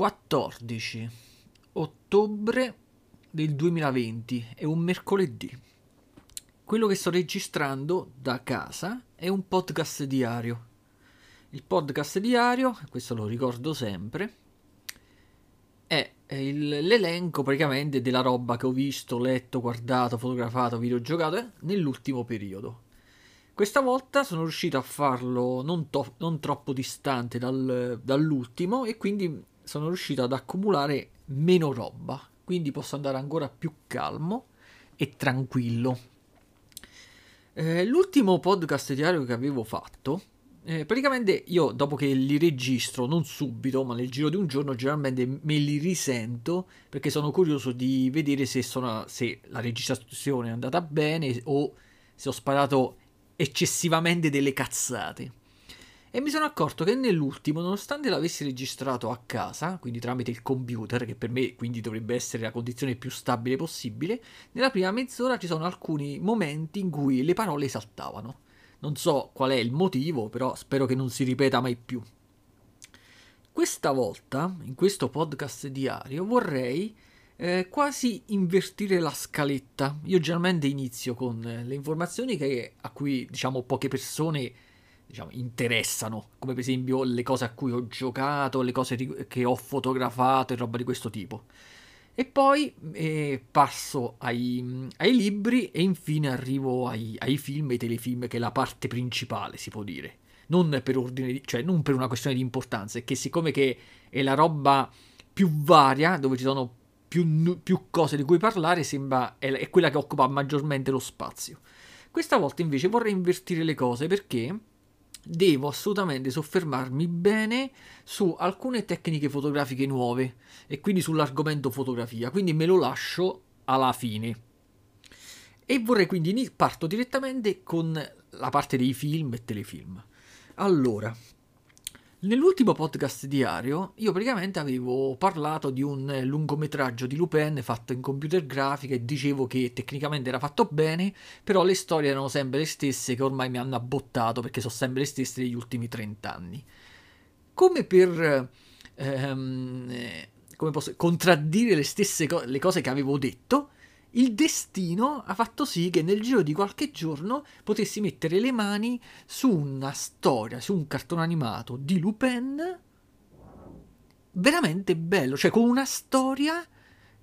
14 ottobre del 2020, è un mercoledì. Quello che sto registrando da casa è un podcast diario. Il podcast diario, questo lo ricordo sempre, è il, l'elenco praticamente della roba che ho visto, letto, guardato, fotografato, videogiocato eh, nell'ultimo periodo. Questa volta sono riuscito a farlo non, to- non troppo distante dal, dall'ultimo e quindi sono riuscito ad accumulare meno roba, quindi posso andare ancora più calmo e tranquillo. Eh, l'ultimo podcast diario che avevo fatto, eh, praticamente io dopo che li registro, non subito, ma nel giro di un giorno, generalmente me li risento perché sono curioso di vedere se, sono, se la registrazione è andata bene o se ho sparato eccessivamente delle cazzate e mi sono accorto che nell'ultimo, nonostante l'avessi registrato a casa, quindi tramite il computer, che per me quindi dovrebbe essere la condizione più stabile possibile, nella prima mezz'ora ci sono alcuni momenti in cui le parole saltavano. Non so qual è il motivo, però spero che non si ripeta mai più. Questa volta, in questo podcast diario, vorrei eh, quasi invertire la scaletta. Io generalmente inizio con le informazioni che, a cui diciamo poche persone diciamo, interessano, come per esempio le cose a cui ho giocato, le cose che ho fotografato e roba di questo tipo. E poi eh, passo ai, ai, libri e infine arrivo ai, ai film e ai telefilm, che è la parte principale, si può dire. Non per ordine, di, cioè non per una questione di importanza, è che siccome che è la roba più varia, dove ci sono più, più cose di cui parlare, sembra è, è quella che occupa maggiormente lo spazio. Questa volta invece vorrei invertire le cose perché devo assolutamente soffermarmi bene su alcune tecniche fotografiche nuove e quindi sull'argomento fotografia, quindi me lo lascio alla fine. E vorrei quindi parto direttamente con la parte dei film e telefilm. Allora, Nell'ultimo podcast diario io praticamente avevo parlato di un lungometraggio di Lupin fatto in computer grafica e dicevo che tecnicamente era fatto bene, però le storie erano sempre le stesse che ormai mi hanno abbottato perché sono sempre le stesse degli ultimi 30 anni. Come per ehm, come posso, contraddire le stesse co- le cose che avevo detto, il destino ha fatto sì che nel giro di qualche giorno potessi mettere le mani su una storia, su un cartone animato di Lupin veramente bello, cioè con una storia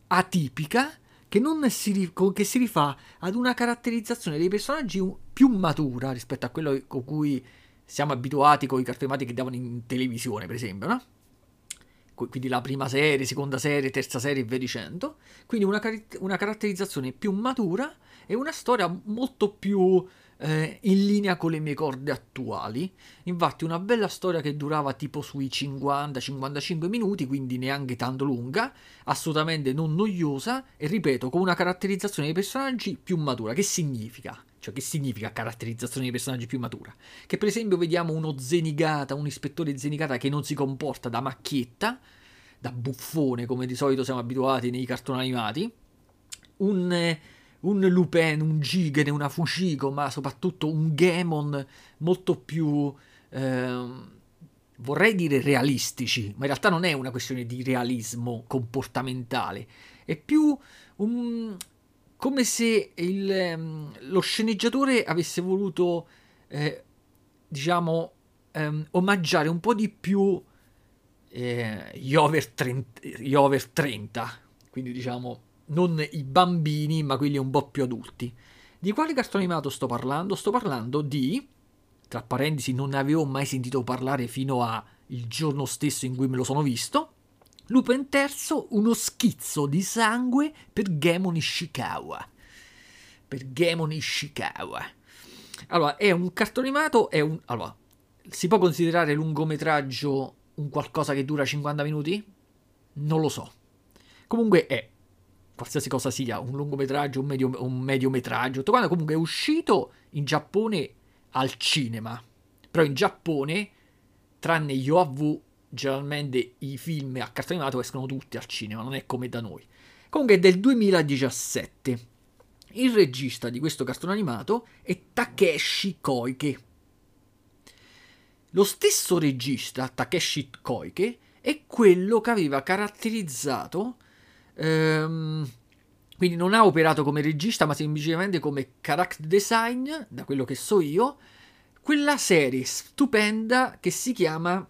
atipica che, si, che si rifà ad una caratterizzazione dei personaggi più matura rispetto a quello con cui siamo abituati con i cartoni animati che davano in televisione, per esempio, no? Quindi la prima serie, seconda serie, terza serie e via dicendo. Quindi una, car- una caratterizzazione più matura e una storia molto più eh, in linea con le mie corde attuali. Infatti una bella storia che durava tipo sui 50-55 minuti, quindi neanche tanto lunga, assolutamente non noiosa e ripeto, con una caratterizzazione dei personaggi più matura. Che significa? Cioè, che significa caratterizzazione dei personaggi più matura? Che per esempio vediamo uno Zenigata, un ispettore Zenigata che non si comporta da macchietta, da buffone come di solito siamo abituati nei cartoni animati, un, un Lupin, un Gigen, una Fushiko, ma soprattutto un Gemon molto più... Eh, vorrei dire realistici, ma in realtà non è una questione di realismo comportamentale, è più un, come se il, ehm, lo sceneggiatore avesse voluto, eh, diciamo, ehm, omaggiare un po' di più eh, gli, over 30, gli over 30, quindi diciamo non i bambini, ma quelli un po' più adulti. Di quale cartone animato sto parlando? Sto parlando di, tra parentesi, non ne avevo mai sentito parlare fino al giorno stesso in cui me lo sono visto, Lupin III, uno schizzo di sangue per Gemon Ishikawa. Per Gemon Ishikawa. Allora, è un cartone animato, è un... Allora, si può considerare lungometraggio un qualcosa che dura 50 minuti? Non lo so. Comunque è, qualsiasi cosa sia, un lungometraggio, un, medio, un mediometraggio, tutto quanto, comunque è uscito in Giappone al cinema. Però in Giappone, tranne Yoavu generalmente i film a cartone animato escono tutti al cinema, non è come da noi. Comunque è del 2017. Il regista di questo cartone animato è Takeshi Koike. Lo stesso regista, Takeshi Koike, è quello che aveva caratterizzato ehm, quindi non ha operato come regista, ma semplicemente come character design, da quello che so io, quella serie stupenda che si chiama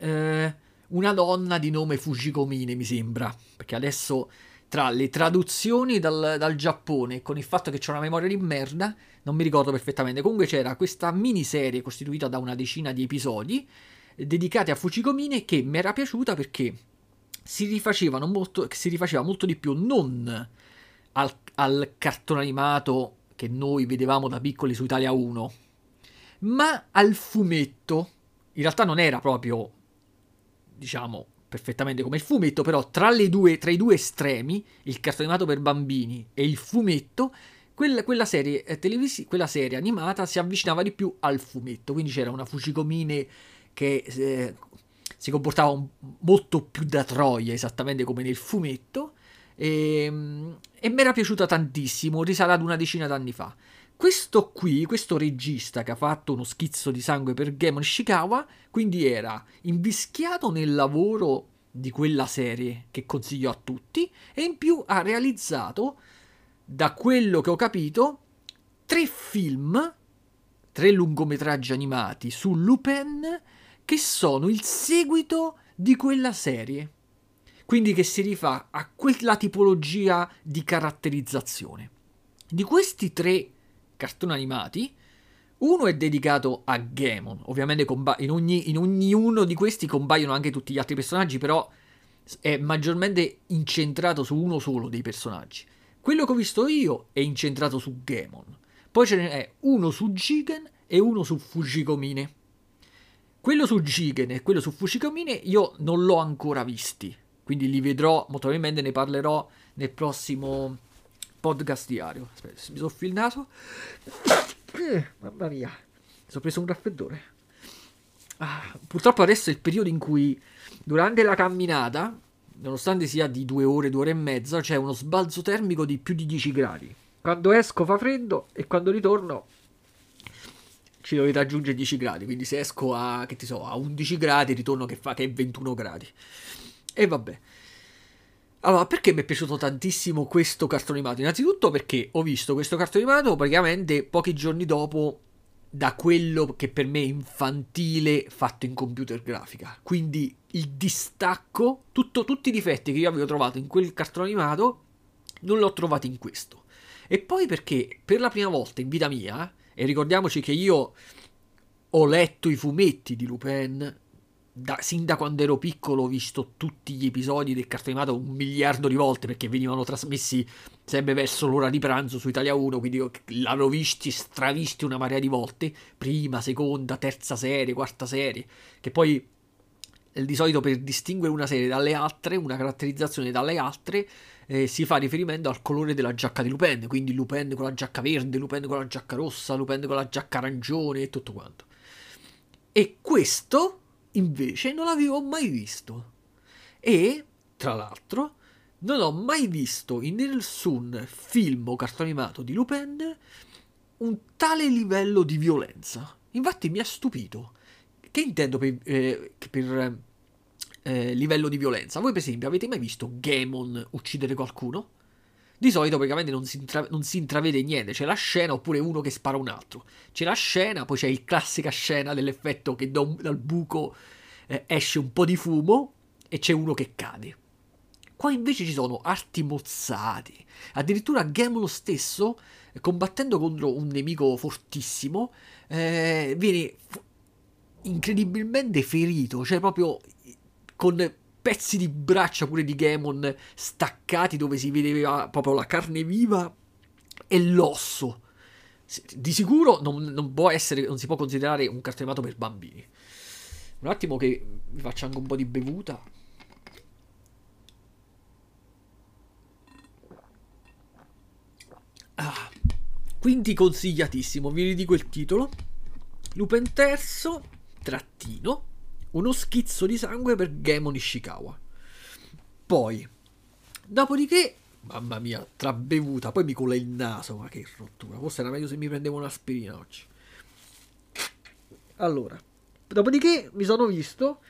eh, Una donna di nome Fujikomine, mi sembra. Perché adesso tra le traduzioni dal, dal Giappone con il fatto che c'è una memoria di merda, non mi ricordo perfettamente. Comunque c'era questa miniserie costituita da una decina di episodi dedicati a Fujikomine che mi era piaciuta perché si rifacevano molto, si rifaceva molto di più non al, al cartone animato che noi vedevamo da piccoli su Italia 1, ma al fumetto. In realtà non era proprio, diciamo, perfettamente come il fumetto, però tra, due, tra i due estremi, il cartone animato per bambini e il fumetto, quella, quella, serie, eh, televisi- quella serie animata si avvicinava di più al fumetto. Quindi c'era una Fucicomine che eh, si comportava un, molto più da Troia, esattamente come nel fumetto, e, ehm, e mi era piaciuta tantissimo, risale ad una decina d'anni fa. Questo qui, questo regista che ha fatto uno schizzo di sangue per Gemon Ishikawa, quindi era invischiato nel lavoro di quella serie che consiglio a tutti e in più ha realizzato, da quello che ho capito, tre film, tre lungometraggi animati su Lupin che sono il seguito di quella serie quindi che si rifà a quella tipologia di caratterizzazione. Di questi tre cartoni animati, uno è dedicato a Gamon, ovviamente comba- in, ogni, in ognuno di questi compaiono anche tutti gli altri personaggi, però è maggiormente incentrato su uno solo dei personaggi. Quello che ho visto io è incentrato su Gamon. Poi ce n'è uno su Jigen e uno su Fujikomine. Quello su Jigen e quello su Fujikomine io non l'ho ancora visti quindi li vedrò, molto probabilmente ne parlerò nel prossimo podcast diario. Aspetta, mi soffio il naso. Eh, mamma mia, mi sono preso un raffreddore. Ah, purtroppo adesso è il periodo in cui durante la camminata, nonostante sia di due ore, due ore e mezza, c'è uno sbalzo termico di più di 10 gradi. Quando esco fa freddo e quando ritorno ci dovete aggiungere 10 gradi. Quindi se esco a, che ti so, a 11 gradi, ritorno che fa che è 21 gradi. E vabbè. Allora, perché mi è piaciuto tantissimo questo cartone animato? Innanzitutto perché ho visto questo cartone animato praticamente pochi giorni dopo da quello che per me è infantile fatto in computer grafica. Quindi il distacco, tutto, tutti i difetti che io avevo trovato in quel cartone animato, non l'ho trovato in questo. E poi perché per la prima volta in vita mia, e ricordiamoci che io ho letto i fumetti di Lupin da, sin da quando ero piccolo ho visto tutti gli episodi del cartone animato un miliardo di volte perché venivano trasmessi sempre verso l'ora di pranzo su Italia 1, quindi l'avevo visti, stravisti una marea di volte, prima, seconda, terza serie, quarta serie, che poi eh, di solito per distinguere una serie dalle altre, una caratterizzazione dalle altre, eh, si fa riferimento al colore della giacca di Lupin, quindi Lupin con la giacca verde, Lupin con la giacca rossa, Lupin con la giacca arancione e tutto quanto. E questo invece non l'avevo mai visto. E, tra l'altro, non ho mai visto in nessun film o cartone animato di Lupin un tale livello di violenza. Infatti mi ha stupito. Che intendo per, eh, per eh, livello di violenza? Voi per esempio avete mai visto Gamon uccidere qualcuno? Di solito praticamente non si, intra- non si, intravede niente, c'è la scena oppure uno che spara un altro. C'è la scena, poi c'è il classica scena dell'effetto che da un, dal buco eh, esce un po' di fumo e c'è uno che cade. Qua invece ci sono arti mozzati. Addirittura Gamlo stesso, combattendo contro un nemico fortissimo, eh, viene f- incredibilmente ferito, cioè proprio con pezzi di braccia pure di Gamon staccati dove si vedeva proprio la carne viva e l'osso. Di sicuro non, non può essere, non si può considerare un cartone animato per bambini. Un attimo che mi faccio anche un po' di bevuta. Ah, quindi consigliatissimo, vi ridico il titolo. Lupin terzo, trattino, uno schizzo di sangue per Gemon Ishikawa. Poi, dopodiché, mamma mia, tra bevuta, poi mi cola il naso, ma che rottura. Forse era meglio se mi prendevo un'aspirina oggi. Allora, dopodiché mi sono visto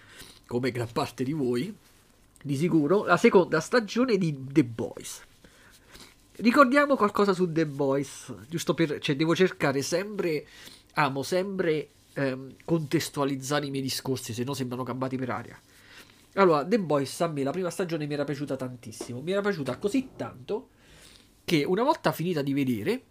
come gran parte di voi, di sicuro, la seconda stagione di The Boys. Ricordiamo qualcosa su The Boys, giusto per... cioè devo cercare sempre, amo sempre ehm, contestualizzare i miei discorsi, se no sembrano campati per aria. Allora, The Boys a me la prima stagione mi era piaciuta tantissimo, mi era piaciuta così tanto che una volta finita di vedere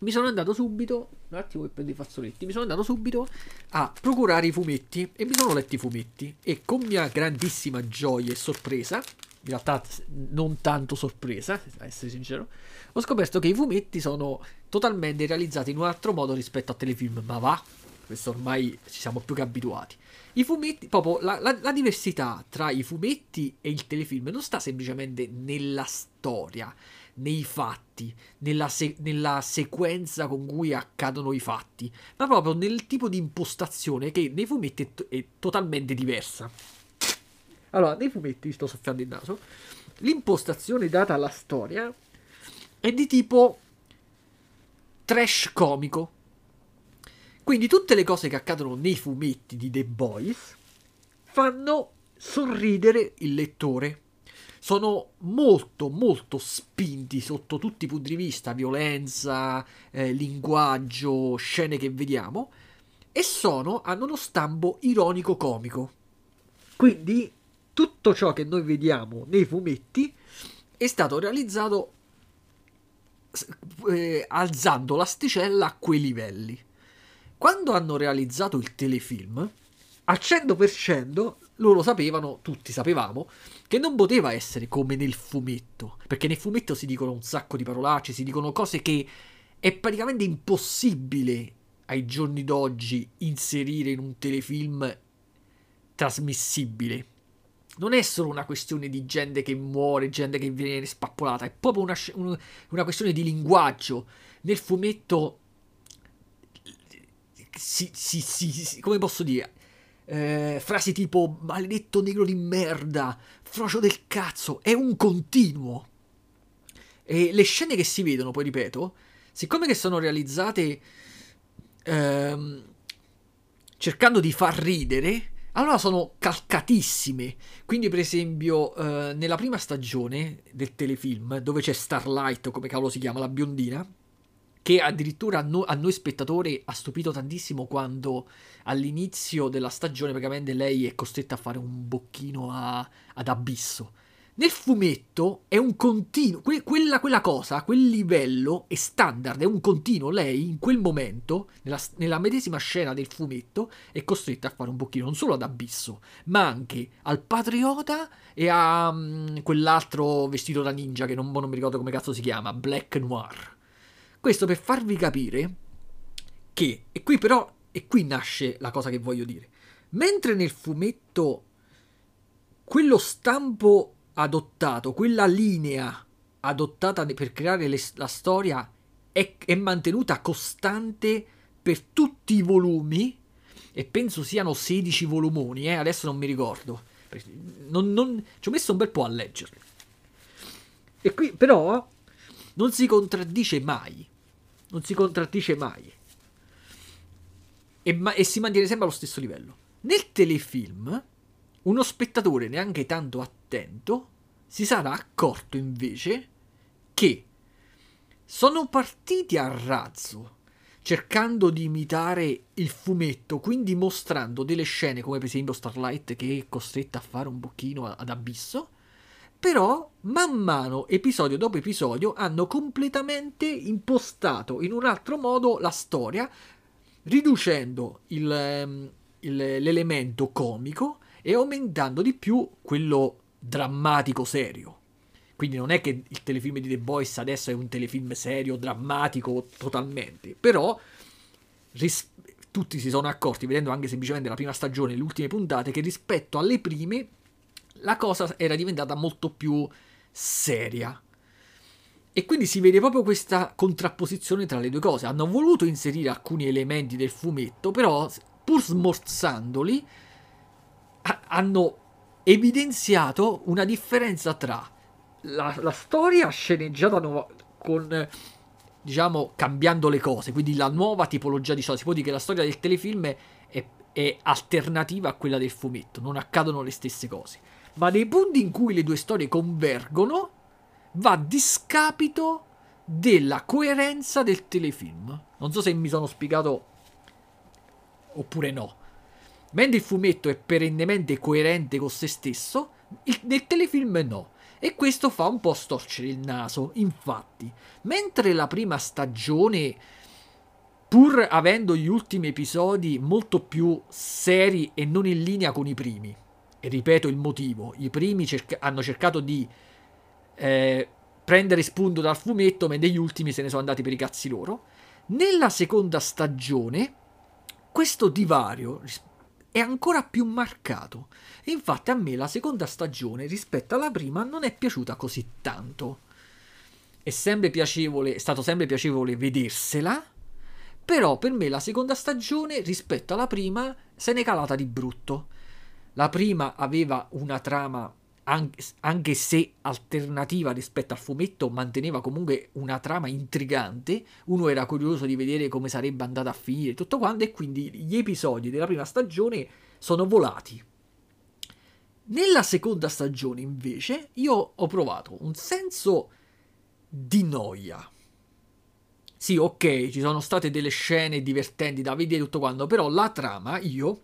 mi sono andato subito, un attimo che prendo i fazzoletti, mi sono andato subito a procurare i fumetti e mi sono letti i fumetti. E con mia grandissima gioia e sorpresa, in realtà non tanto sorpresa, a essere sincero, ho scoperto che i fumetti sono totalmente realizzati in un altro modo rispetto a telefilm, ma va, questo ormai ci siamo più che abituati. I fumetti, proprio la, la, la, diversità tra i fumetti e il telefilm non sta semplicemente nella storia, nei fatti, nella, se- nella sequenza con cui accadono i fatti, ma proprio nel tipo di impostazione che nei fumetti è, t- è totalmente diversa. Allora, nei fumetti, sto soffiando il naso, l'impostazione data alla storia è di tipo trash comico quindi tutte le cose che accadono nei fumetti di The Boys fanno sorridere il lettore. Sono molto molto spinti sotto tutti i punti di vista, violenza, eh, linguaggio, scene che vediamo, e sono, hanno uno stampo ironico-comico. Quindi tutto ciò che noi vediamo nei fumetti è stato realizzato eh, alzando l'asticella a quei livelli. Quando hanno realizzato il telefilm, al 100% loro sapevano, tutti sapevamo, che non poteva essere come nel fumetto, perché nel fumetto si dicono un sacco di parolacce, si dicono cose che è praticamente impossibile ai giorni d'oggi inserire in un telefilm trasmissibile. Non è solo una questione di gente che muore, gente che viene spappolata, è proprio una, una questione di linguaggio. Nel fumetto si, si, si, come posso dire, eh, frasi tipo maledetto negro di merda, frocio del cazzo, è un continuo. E le scene che si vedono, poi ripeto, siccome che sono realizzate ehm, cercando di far ridere, allora sono calcatissime. Quindi, per esempio, eh, nella prima stagione del telefilm, dove c'è Starlight, come cavolo si chiama, la biondina, che addirittura a, no- a, noi spettatori ha stupito tantissimo quando all'inizio della stagione praticamente lei è costretta a fare un bocchino a- ad abisso. Nel fumetto è un continuo, que- quella, quella, cosa, quel livello è standard, è un continuo. Lei in quel momento, nella, nella medesima scena del fumetto, è costretta a fare un bocchino non solo ad abisso, ma anche al patriota e a um, quell'altro vestito da ninja che non, non mi ricordo come cazzo si chiama, Black Noir. Questo per farvi capire che, e qui però, e qui nasce la cosa che voglio dire, mentre nel fumetto quello stampo adottato, quella linea adottata per creare le, la storia è, è mantenuta costante per tutti i volumi, e penso siano 16 volumoni, eh? adesso non mi ricordo. Non, non, ci ho messo un bel po' a leggerli. E qui però non si contraddice mai. Non si contraddice mai. E, ma- e si mantiene sempre allo stesso livello. Nel telefilm, uno spettatore neanche tanto attento si sarà accorto invece che sono partiti a razzo cercando di imitare il fumetto, quindi mostrando delle scene come per esempio Starlight che è costretta a fare un bocchino ad abisso però man mano, episodio dopo episodio, hanno completamente impostato in un altro modo la storia, riducendo il, ehm, il, l'elemento comico e aumentando di più quello drammatico serio. Quindi non è che il telefilm di The Boys adesso è un telefilm serio, drammatico totalmente, però ris- tutti si sono accorti, vedendo anche semplicemente la prima stagione e le ultime puntate, che rispetto alle prime la cosa era diventata molto più seria. E quindi si vede proprio questa contrapposizione tra le due cose. Hanno voluto inserire alcuni elementi del fumetto, però pur smorzandoli, ha- hanno evidenziato una differenza tra la, la storia sceneggiata nuova, con diciamo cambiando le cose, quindi la nuova tipologia di storia. Si può dire che la storia del telefilm è, è alternativa a quella del fumetto, non accadono le stesse cose. Ma nei punti in cui le due storie convergono, va a discapito della coerenza del telefilm. Non so se mi sono spiegato oppure no. Mentre il fumetto è perennemente coerente con se stesso, il, nel telefilm no. E questo fa un po' storcere il naso. Infatti, mentre la prima stagione, pur avendo gli ultimi episodi molto più seri e non in linea con i primi, e ripeto il motivo, i primi cerca- hanno cercato di eh, prendere spunto dal fumetto, mentre gli ultimi se ne sono andati per i cazzi loro. Nella seconda stagione, questo divario è ancora più marcato. Infatti a me la seconda stagione rispetto alla prima non è piaciuta così tanto. È sempre piacevole, è stato sempre piacevole vedersela, però per me la seconda stagione rispetto alla prima se n'è calata di brutto. La prima aveva una trama anche se alternativa rispetto al fumetto, manteneva comunque una trama intrigante. Uno era curioso di vedere come sarebbe andata a finire tutto quanto, e quindi gli episodi della prima stagione sono volati. Nella seconda stagione, invece, io ho provato un senso di noia. Sì, ok, ci sono state delle scene divertenti da vedere tutto quanto, però la trama, io,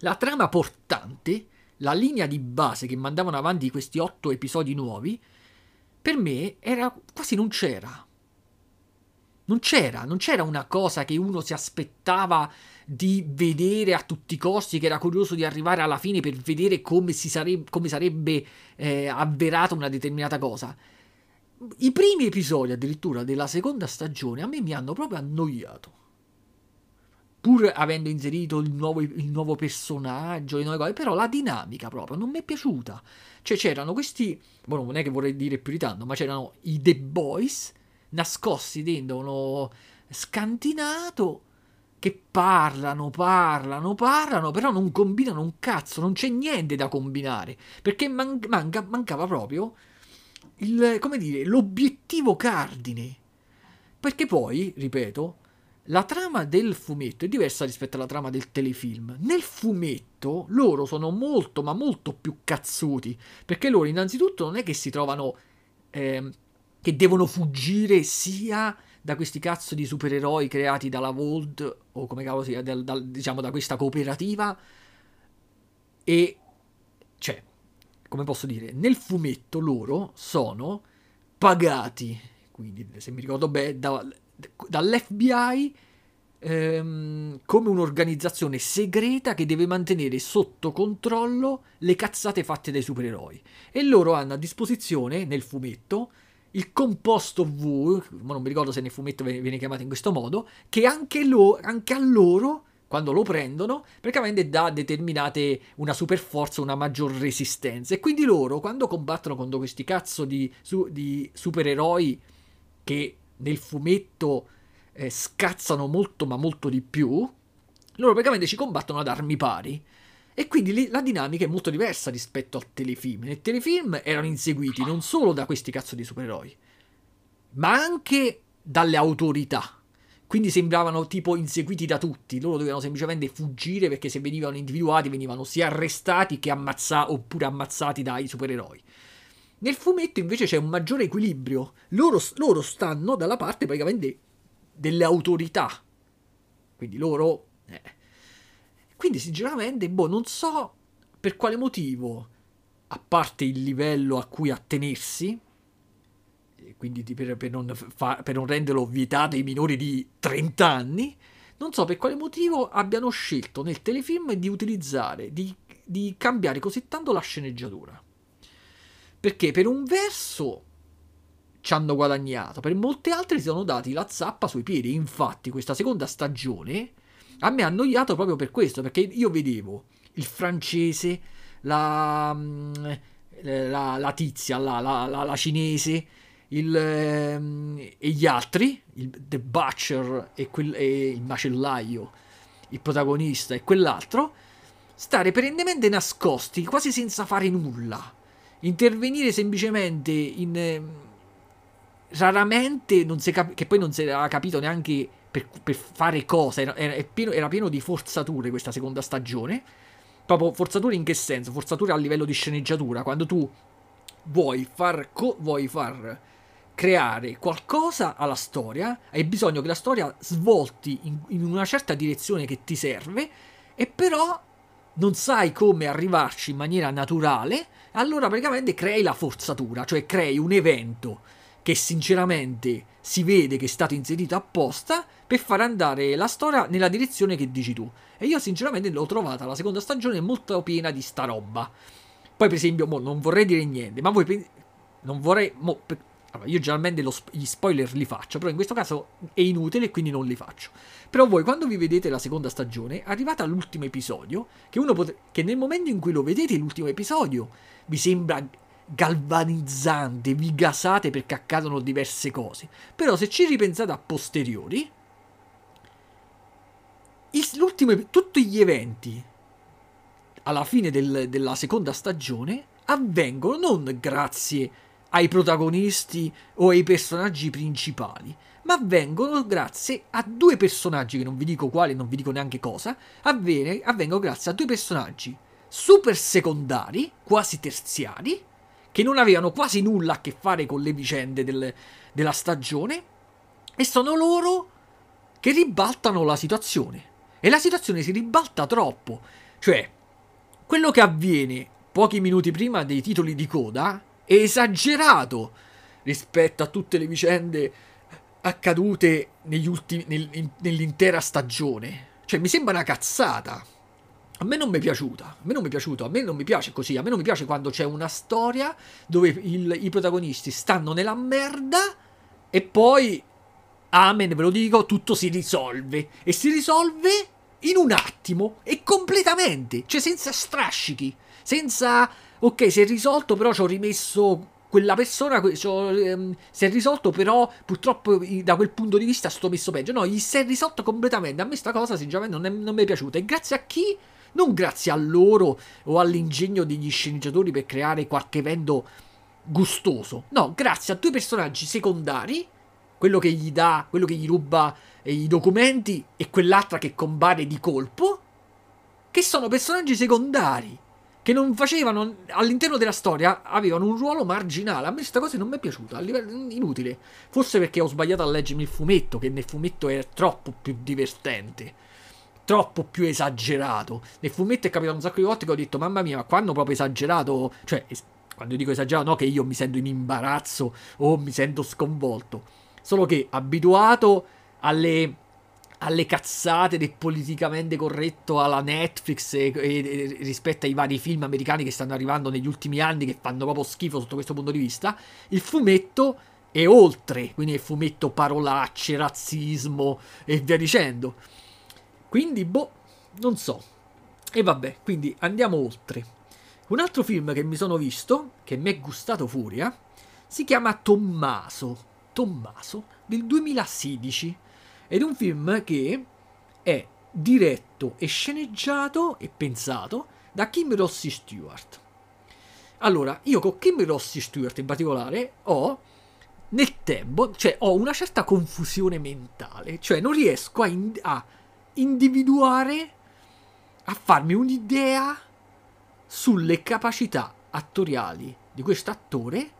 la trama portante la linea di base che mandavano avanti questi otto episodi nuovi, per me era quasi non c'era. Non c'era, non c'era una cosa che uno si aspettava di vedere a tutti i costi, che era curioso di arrivare alla fine per vedere come, sarebbe, come sarebbe eh, avverata una determinata cosa. I primi episodi addirittura della seconda stagione a me mi hanno proprio annoiato pur avendo inserito il nuovo, il nuovo personaggio, le nuove cose, però la dinamica proprio non mi è piaciuta. Cioè c'erano questi, boh, non è che vorrei dire più di tanto, ma c'erano i The Boys nascosti dentro uno scantinato che parlano, parlano, parlano, però non combinano un cazzo, non c'è niente da combinare, perché man- manca, mancava proprio il, come dire, l'obiettivo cardine. Perché poi, ripeto, la trama del fumetto è diversa rispetto alla trama del telefilm. Nel fumetto loro sono molto ma molto più cazzuti, perché loro innanzitutto non è che si trovano eh, che devono fuggire sia da questi cazzo di supereroi creati dalla Vault o come cavolo sia, dal, dal, diciamo da questa cooperativa e cioè, come posso dire, nel fumetto loro sono pagati, quindi se mi ricordo bene, da, dall'FBI ehm, come un'organizzazione segreta che deve mantenere sotto controllo le cazzate fatte dai supereroi. E loro hanno a disposizione nel fumetto il composto V, ma non mi ricordo se nel fumetto viene chiamato in questo modo, che anche, lo, anche a loro quando lo prendono, praticamente dà determinate una super forza, una maggior resistenza. E quindi loro, quando combattono contro questi cazzo di, su, di supereroi che nel fumetto eh, scazzano molto ma molto di più, loro praticamente ci combattono ad armi pari. E quindi la dinamica è molto diversa rispetto al telefilm. Nel telefilm erano inseguiti non solo da questi cazzo di supereroi, ma anche dalle autorità. Quindi sembravano tipo inseguiti da tutti, loro dovevano semplicemente fuggire perché se venivano individuati venivano sia arrestati che ammazzati oppure ammazzati dai supereroi. Nel fumetto invece c'è un maggiore equilibrio. Loro, loro stanno dalla parte praticamente delle autorità. Quindi loro... Eh. Quindi sinceramente, boh, non so per quale motivo, a parte il livello a cui attenersi, quindi per, per, non fa, per non renderlo vietato ai minori di 30 anni, non so per quale motivo abbiano scelto nel telefilm di utilizzare, di, di cambiare così tanto la sceneggiatura. Perché per un verso ci hanno guadagnato, per molti altri si sono dati la zappa sui piedi. Infatti, questa seconda stagione a me ha annoiato proprio per questo, perché io vedevo il francese, la, mm, la, la tizia, la, la cinese, il, ehm, e gli altri, il The Butcher e, quel, e il macellaio, il protagonista e quell'altro, stare perennemente nascosti, quasi senza fare nulla intervenire semplicemente in, raramente non si cap- che poi non si era capito neanche per, per fare cosa, era, era, pieno, era, pieno, di forzature questa seconda stagione. Proprio forzature in che senso? Forzature a livello di sceneggiatura, quando tu vuoi far, co- vuoi far creare qualcosa alla storia, hai bisogno che la storia svolti in, in una certa direzione che ti serve, e però non sai come arrivarci in maniera naturale, allora praticamente crei la forzatura, cioè crei un evento che sinceramente si vede che è stato inserito apposta per far andare la storia nella direzione che dici tu. E io sinceramente l'ho trovata la seconda stagione molto piena di sta roba. Poi per esempio, mo, non vorrei dire niente, ma voi non vorrei mo, allora, io generalmente lo, gli spoiler li faccio, però in questo caso è inutile e quindi non li faccio. Però voi quando vi vedete la seconda stagione, arrivate all'ultimo episodio, che, pot- che nel momento in cui lo vedete l'ultimo episodio, vi sembra galvanizzante, vi gasate perché accadono diverse cose. Però se ci ripensate a posteriori, il, tutti gli eventi alla fine del, della seconda stagione avvengono non grazie ai protagonisti o ai personaggi principali, ma avvengono grazie a due personaggi, che non vi dico quali, non vi dico neanche cosa, avviene, avvengono grazie a due personaggi super secondari, quasi terziari, che non avevano quasi nulla a che fare con le vicende del, della stagione e sono loro che ribaltano la situazione. E la situazione si ribalta troppo. Cioè, quello che avviene pochi minuti prima dei titoli di coda esagerato rispetto a tutte le vicende accadute ultimi, nel, nell'intera stagione. Cioè, mi sembra una cazzata. A me non mi è piaciuta, a me non mi è piaciuto, a me non mi piace così, a me non mi piace quando c'è una storia dove il, i protagonisti stanno nella merda e poi, amen, ve lo dico, tutto si risolve. E si risolve in un attimo e completamente, cioè senza strascichi, senza, ok, si è risolto però ci ho rimesso quella persona ehm, si è risolto, però purtroppo da quel punto di vista sto messo peggio. No, gli si è risolto completamente. A me sta cosa sinceramente non, è, non mi è piaciuta. E grazie a chi? non grazie a loro o all'ingegno degli sceneggiatori per creare qualche evento gustoso. No, grazie a due personaggi secondari, quello che gli dà, quello che gli ruba eh, i documenti e quell'altra che compare di colpo, che sono personaggi secondari che non facevano all'interno della storia, avevano un ruolo marginale. A me questa cosa non mi è piaciuta, inutile. Forse perché ho sbagliato a leggermi il fumetto, che nel fumetto è troppo più divertente troppo più esagerato. Nel fumetto è capitato un sacco di volte che ho detto, mamma mia, ma qua hanno proprio esagerato. Cioè, es- quando dico esagerato, no che io mi sento in imbarazzo o mi sento sconvolto. Solo che abituato alle, alle cazzate del politicamente corretto alla Netflix e, e, rispetto ai vari film americani che stanno arrivando negli ultimi anni che fanno proprio schifo sotto questo punto di vista, il fumetto è oltre, quindi il fumetto parolacce, razzismo e via dicendo. Quindi, boh, non so. E vabbè, quindi andiamo oltre. Un altro film che mi sono visto, che mi è gustato furia, si chiama Tommaso. Tommaso del 2016. Ed è un film che è diretto e sceneggiato e pensato da Kim Rossi Stewart. Allora, io con Kim Rossi Stewart in particolare ho nel tempo, cioè ho una certa confusione mentale, cioè non riesco a, in- a individuare, a farmi un'idea sulle capacità attoriali di questo attore.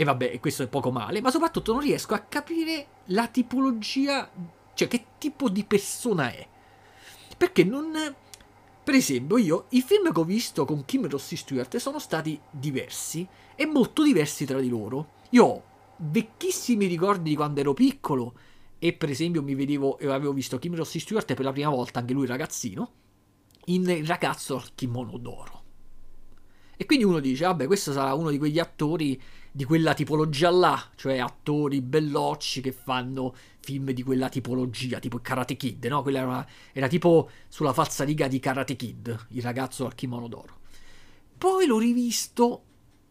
E vabbè, questo è poco male, ma soprattutto non riesco a capire la tipologia, cioè che tipo di persona è. Perché non... Per esempio, io i film che ho visto con Kim Rossi Stewart sono stati diversi e molto diversi tra di loro. Io ho vecchissimi ricordi di quando ero piccolo e per esempio mi vedevo e avevo visto Kim Rossi Stewart per la prima volta, anche lui ragazzino, in Il ragazzo al kimono d'oro. E quindi uno dice, vabbè, questo sarà uno di quegli attori di quella tipologia là, cioè attori bellocci che fanno film di quella tipologia, tipo Karate Kid, no? Quella era, era tipo sulla falsa riga di Karate Kid, il ragazzo al kimono d'oro. Poi l'ho rivisto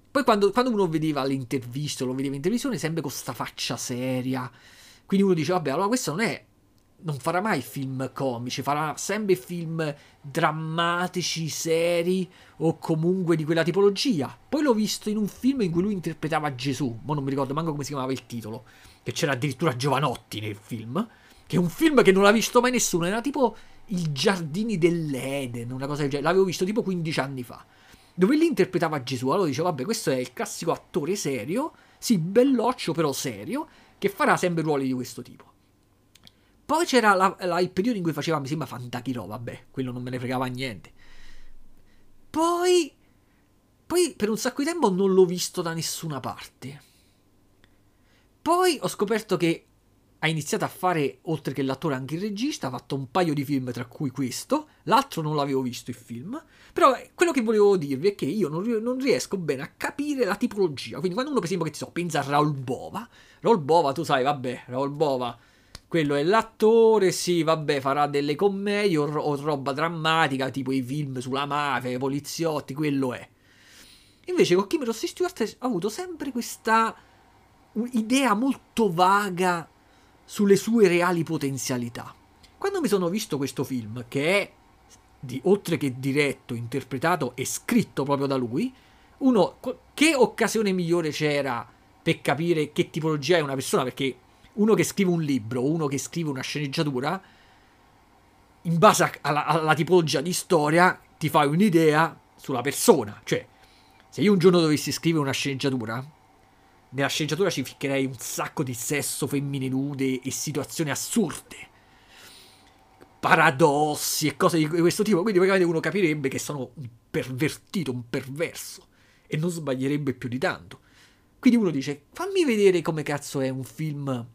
poi quando, quando, uno vedeva l'intervista, lo vedeva in televisione, sempre con sta faccia seria, quindi uno dice, vabbè, allora questo non è non farà mai film comici, farà sempre film drammatici, seri o comunque di quella tipologia. Poi l'ho visto in un film in cui lui interpretava Gesù, ma non mi ricordo manco come si chiamava il titolo, che c'era addirittura Giovanotti nel film, che è un film che non l'ha visto mai nessuno, era tipo I giardini dell'Eden, una cosa del genere, l'avevo visto tipo 15 anni fa, dove lui interpretava Gesù, allora dicevo, vabbè, questo è il classico attore serio, sì, belloccio però serio, che farà sempre ruoli di questo tipo. Poi c'era la, la, il periodo in cui faceva, mi sembra, Fantachiro, vabbè, quello non me ne fregava niente. Poi, poi per un sacco di tempo non l'ho visto da nessuna parte. Poi ho scoperto che ha iniziato a fare, oltre che l'attore, anche il regista, ha fatto un paio di film, tra cui questo. L'altro non l'avevo visto il film. Però eh, quello che volevo dirvi è che io non, non riesco bene a capire la tipologia. Quindi quando uno, per esempio, che ti so, pensa a Raul Bova. Raul Bova, tu sai, vabbè, Raul Bova quello è l'attore, sì, vabbè, farà delle commedie o, o roba drammatica, tipo i film sulla mafia, i poliziotti, quello è. Invece con Kim Rossi Stewart ha avuto sempre questa idea molto vaga sulle sue reali potenzialità. Quando mi sono visto questo film, che è di, oltre che diretto, interpretato e scritto proprio da lui, uno, che occasione migliore c'era per capire che tipologia è una persona? Perché uno che scrive un libro, uno che scrive una sceneggiatura, in base alla, alla tipologia di storia, ti fai un'idea sulla persona. Cioè, se io un giorno dovessi scrivere una sceneggiatura, nella sceneggiatura ci ficcherei un sacco di sesso, femmine nude e situazioni assurde. Paradossi e cose di questo tipo. Quindi magari uno capirebbe che sono un pervertito, un perverso. E non sbaglierebbe più di tanto. Quindi uno dice: fammi vedere come cazzo è un film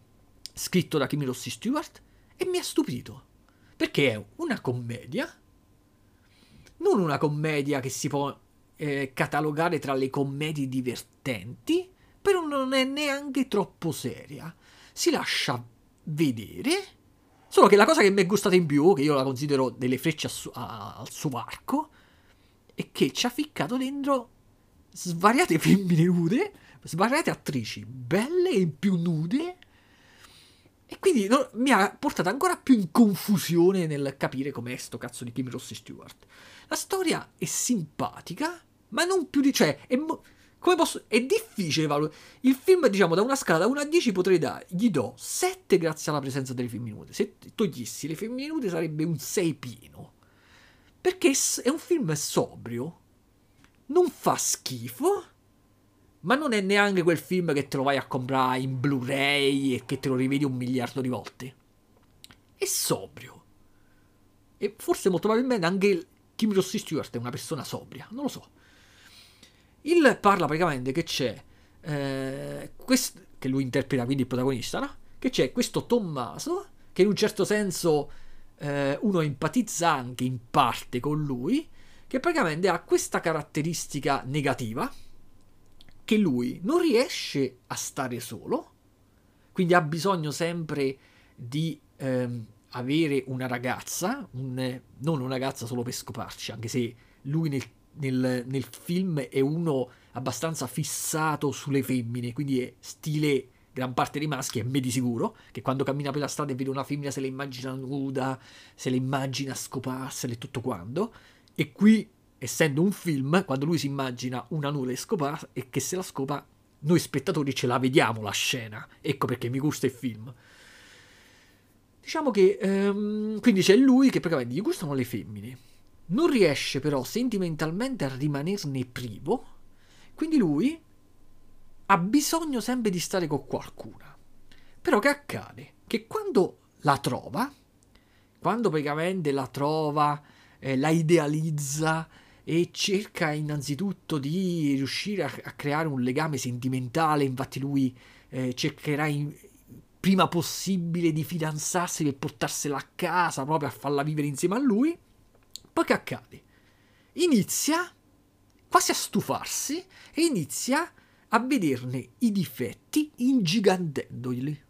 scritto da Kimi Rossi Stewart e mi ha stupito. Perché è una commedia, non una commedia che si può eh, catalogare tra le commedie divertenti, però non è neanche troppo seria. Si lascia vedere. Solo che la cosa che mi è gustata in più, che io la considero delle frecce su- a- al suo arco, è che ci ha ficcato dentro svariate femmine nude, svariate attrici belle e più nude, quindi no, mi ha portato ancora più in confusione nel capire com'è sto cazzo di Kim Rossi Stewart. La storia è simpatica, ma non più di... cioè, è, posso... È difficile valutare. Il film, diciamo, da una scala da 1 a 10 potrei dare... Gli do 7 grazie alla presenza delle femminute. Se togliessi le femminute sarebbe un 6 pieno. Perché è un film sobrio. Non fa schifo ma non è neanche quel film che te lo vai a comprare in Blu-ray e che te lo rivedi un miliardo di volte. È sobrio. E forse molto probabilmente anche Kim Rossi Stewart è una persona sobria, non lo so. Il parla praticamente che c'è, eh, quest- che lui interpreta quindi il protagonista, no? Che c'è questo Tommaso, che in un certo senso eh, uno empatizza anche in parte con lui, che praticamente ha questa caratteristica negativa, che lui non riesce a stare solo, quindi ha bisogno sempre di ehm, avere una ragazza, un, non una ragazza solo per scoparci, anche se lui nel, nel, nel, film è uno abbastanza fissato sulle femmine, quindi è stile gran parte dei maschi, è me di sicuro, che quando cammina per la strada e vede una femmina se la immagina nuda, se la immagina scoparsela e tutto quanto, e qui essendo un film, quando lui si immagina una nuda e scopa e che se la scopa, noi spettatori ce la vediamo la scena. Ecco perché mi gusta il film. Diciamo che um, quindi c'è lui che praticamente gli gustano le femmine. Non riesce però sentimentalmente a rimanerne privo. Quindi lui ha bisogno sempre di stare con qualcuna. Però che accade? Che quando la trova, quando praticamente la trova, eh, la idealizza, e cerca innanzitutto di riuscire a, a creare un legame sentimentale, infatti lui eh, cercherà in, prima possibile di fidanzarsi per portarsela a casa, proprio a farla vivere insieme a lui. Poi che accade? Inizia quasi a stufarsi e inizia a vederne i difetti ingigantendoli.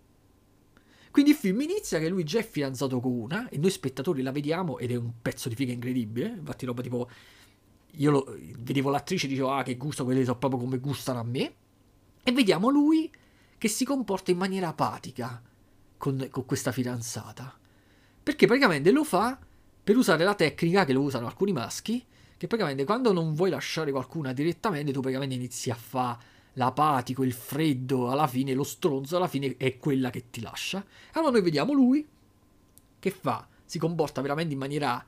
Quindi il film inizia che lui già è fidanzato con una e noi spettatori la vediamo ed è un pezzo di figa incredibile, infatti roba tipo io lo, vedevo l'attrice e dicevo, ah, che gusto, quelli sono proprio come gustano a me. E vediamo lui che si comporta in maniera apatica con, con questa fidanzata. Perché praticamente lo fa per usare la tecnica che lo usano alcuni maschi, che praticamente quando non vuoi lasciare qualcuna direttamente, tu praticamente inizi a fare l'apatico, il freddo, alla fine lo stronzo, alla fine è quella che ti lascia. Allora noi vediamo lui che fa, si comporta veramente in maniera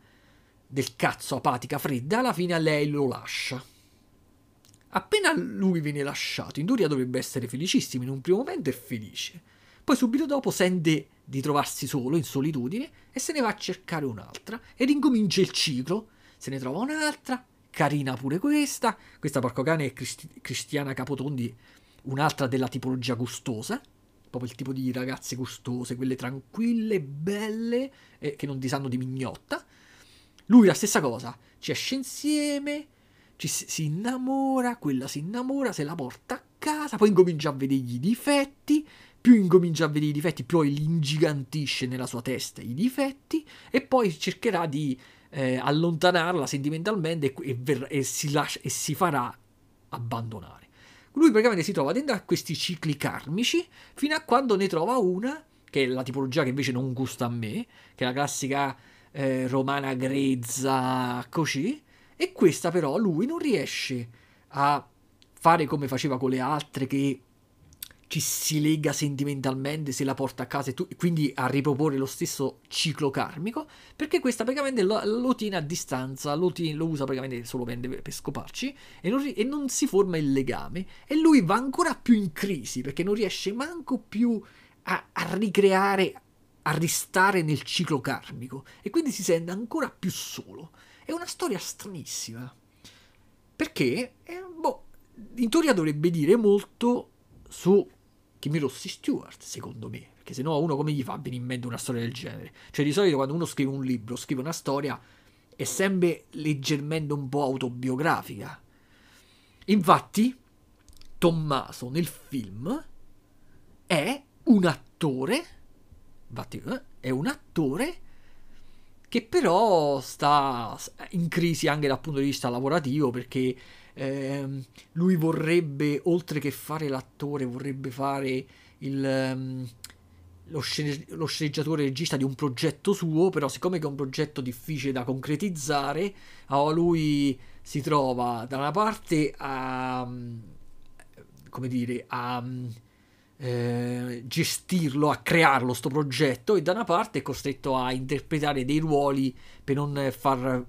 del cazzo apatica, fredda, alla fine lei lo lascia. Appena lui viene lasciato, in teoria dovrebbe essere felicissimo, in un primo momento è felice. Poi subito dopo sente di trovarsi solo, in solitudine, e se ne va a cercare un'altra. E rincomincia il ciclo, se ne trova un'altra, carina pure questa. Questa porco cane è Cristi- Cristiana Capotondi, un'altra della tipologia gustosa. Proprio il tipo di ragazze gustose, quelle tranquille, belle, eh, che non ti sanno di mignotta. Lui la stessa cosa, ci esce insieme, ci si, innamora, quella si innamora, se la porta a casa, poi incomincia a vedere i difetti, più incomincia a vedere i difetti, più li ingigantisce nella sua testa i difetti e poi cercherà di eh, allontanarla sentimentalmente e, e, ver- e, si lascia, e si farà abbandonare. Lui praticamente si trova dentro a questi cicli karmici fino a quando ne trova una, che è la tipologia che invece non gusta a me, che è la classica eh, romana grezza, così, e questa però lui non riesce a fare come faceva con le altre che ci si lega sentimentalmente se la porta a casa e tu, quindi a riproporre lo stesso ciclo karmico, perché questa praticamente lo, lo tiene a distanza, lo, tiene, lo, usa praticamente solo per, per scoparci e non, e non, si forma il legame. E lui va ancora più in crisi perché non riesce manco più a, a ricreare, a ristare nel ciclo karmico e quindi si sente ancora più solo. È una storia stranissima perché, eh, boh, in teoria dovrebbe dire molto su Kimi Rossi Stewart, secondo me. Perché se no uno come gli fa venire in mente una storia del genere? Cioè di solito quando uno scrive un libro, scrive una storia, è sempre leggermente un po' autobiografica. Infatti, Tommaso nel film è un attore, infatti eh, è un attore che però sta in crisi anche dal punto di vista lavorativo perché eh, lui vorrebbe, oltre che fare l'attore, vorrebbe fare il, um, lo, scene, lo, sceneggiatore regista di un progetto suo, però siccome è un progetto difficile da concretizzare, lui si trova da una parte a, come dire, a eh, gestirlo, a crearlo sto progetto e da una parte è costretto a interpretare dei ruoli per non far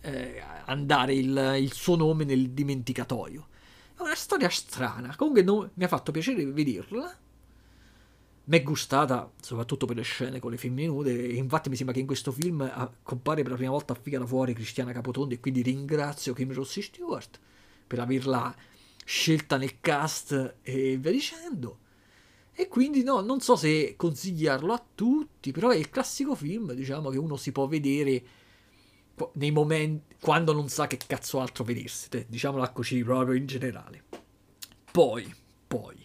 eh, andare il, il, suo nome nel dimenticatoio. È una storia strana, comunque non, mi ha fatto piacere vederla. Mi è gustata soprattutto per le scene con le femmine nude e infatti mi sembra che in questo film ah, compare per la prima volta a figata fuori Cristiana Capotondi e quindi ringrazio Kim Rossi Stewart per averla scelta nel cast e via dicendo. E quindi no, non so se consigliarlo a tutti, però è il classico film, diciamo, che uno si può vedere nei momenti quando non sa che cazzo altro vedersi, diciamola così proprio in generale. Poi, poi,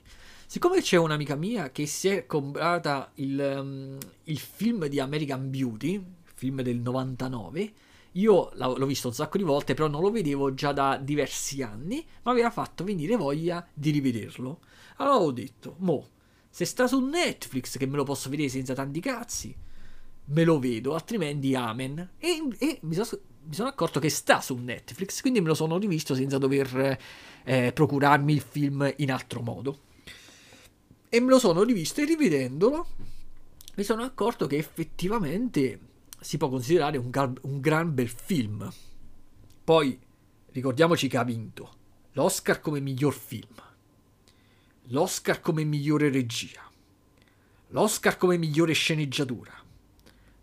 siccome c'è un'amica mia che si è comprata il, um, il film di American Beauty, film del 99, io l'ho visto un sacco di volte, però non lo vedevo già da diversi anni, ma aveva fatto venire voglia di rivederlo. Allora ho detto, mo, se sta su Netflix che me lo posso vedere senza tanti cazzi, me lo vedo, altrimenti amen. E, e mi, sono, mi, sono, accorto che sta su Netflix, quindi me lo sono rivisto senza dover eh, procurarmi il film in altro modo. E me lo sono rivisto e rivedendolo mi sono accorto che effettivamente si può considerare un, gal- un gran bel film. Poi ricordiamoci che ha vinto l'Oscar come miglior film, l'Oscar come migliore regia, l'Oscar come migliore sceneggiatura,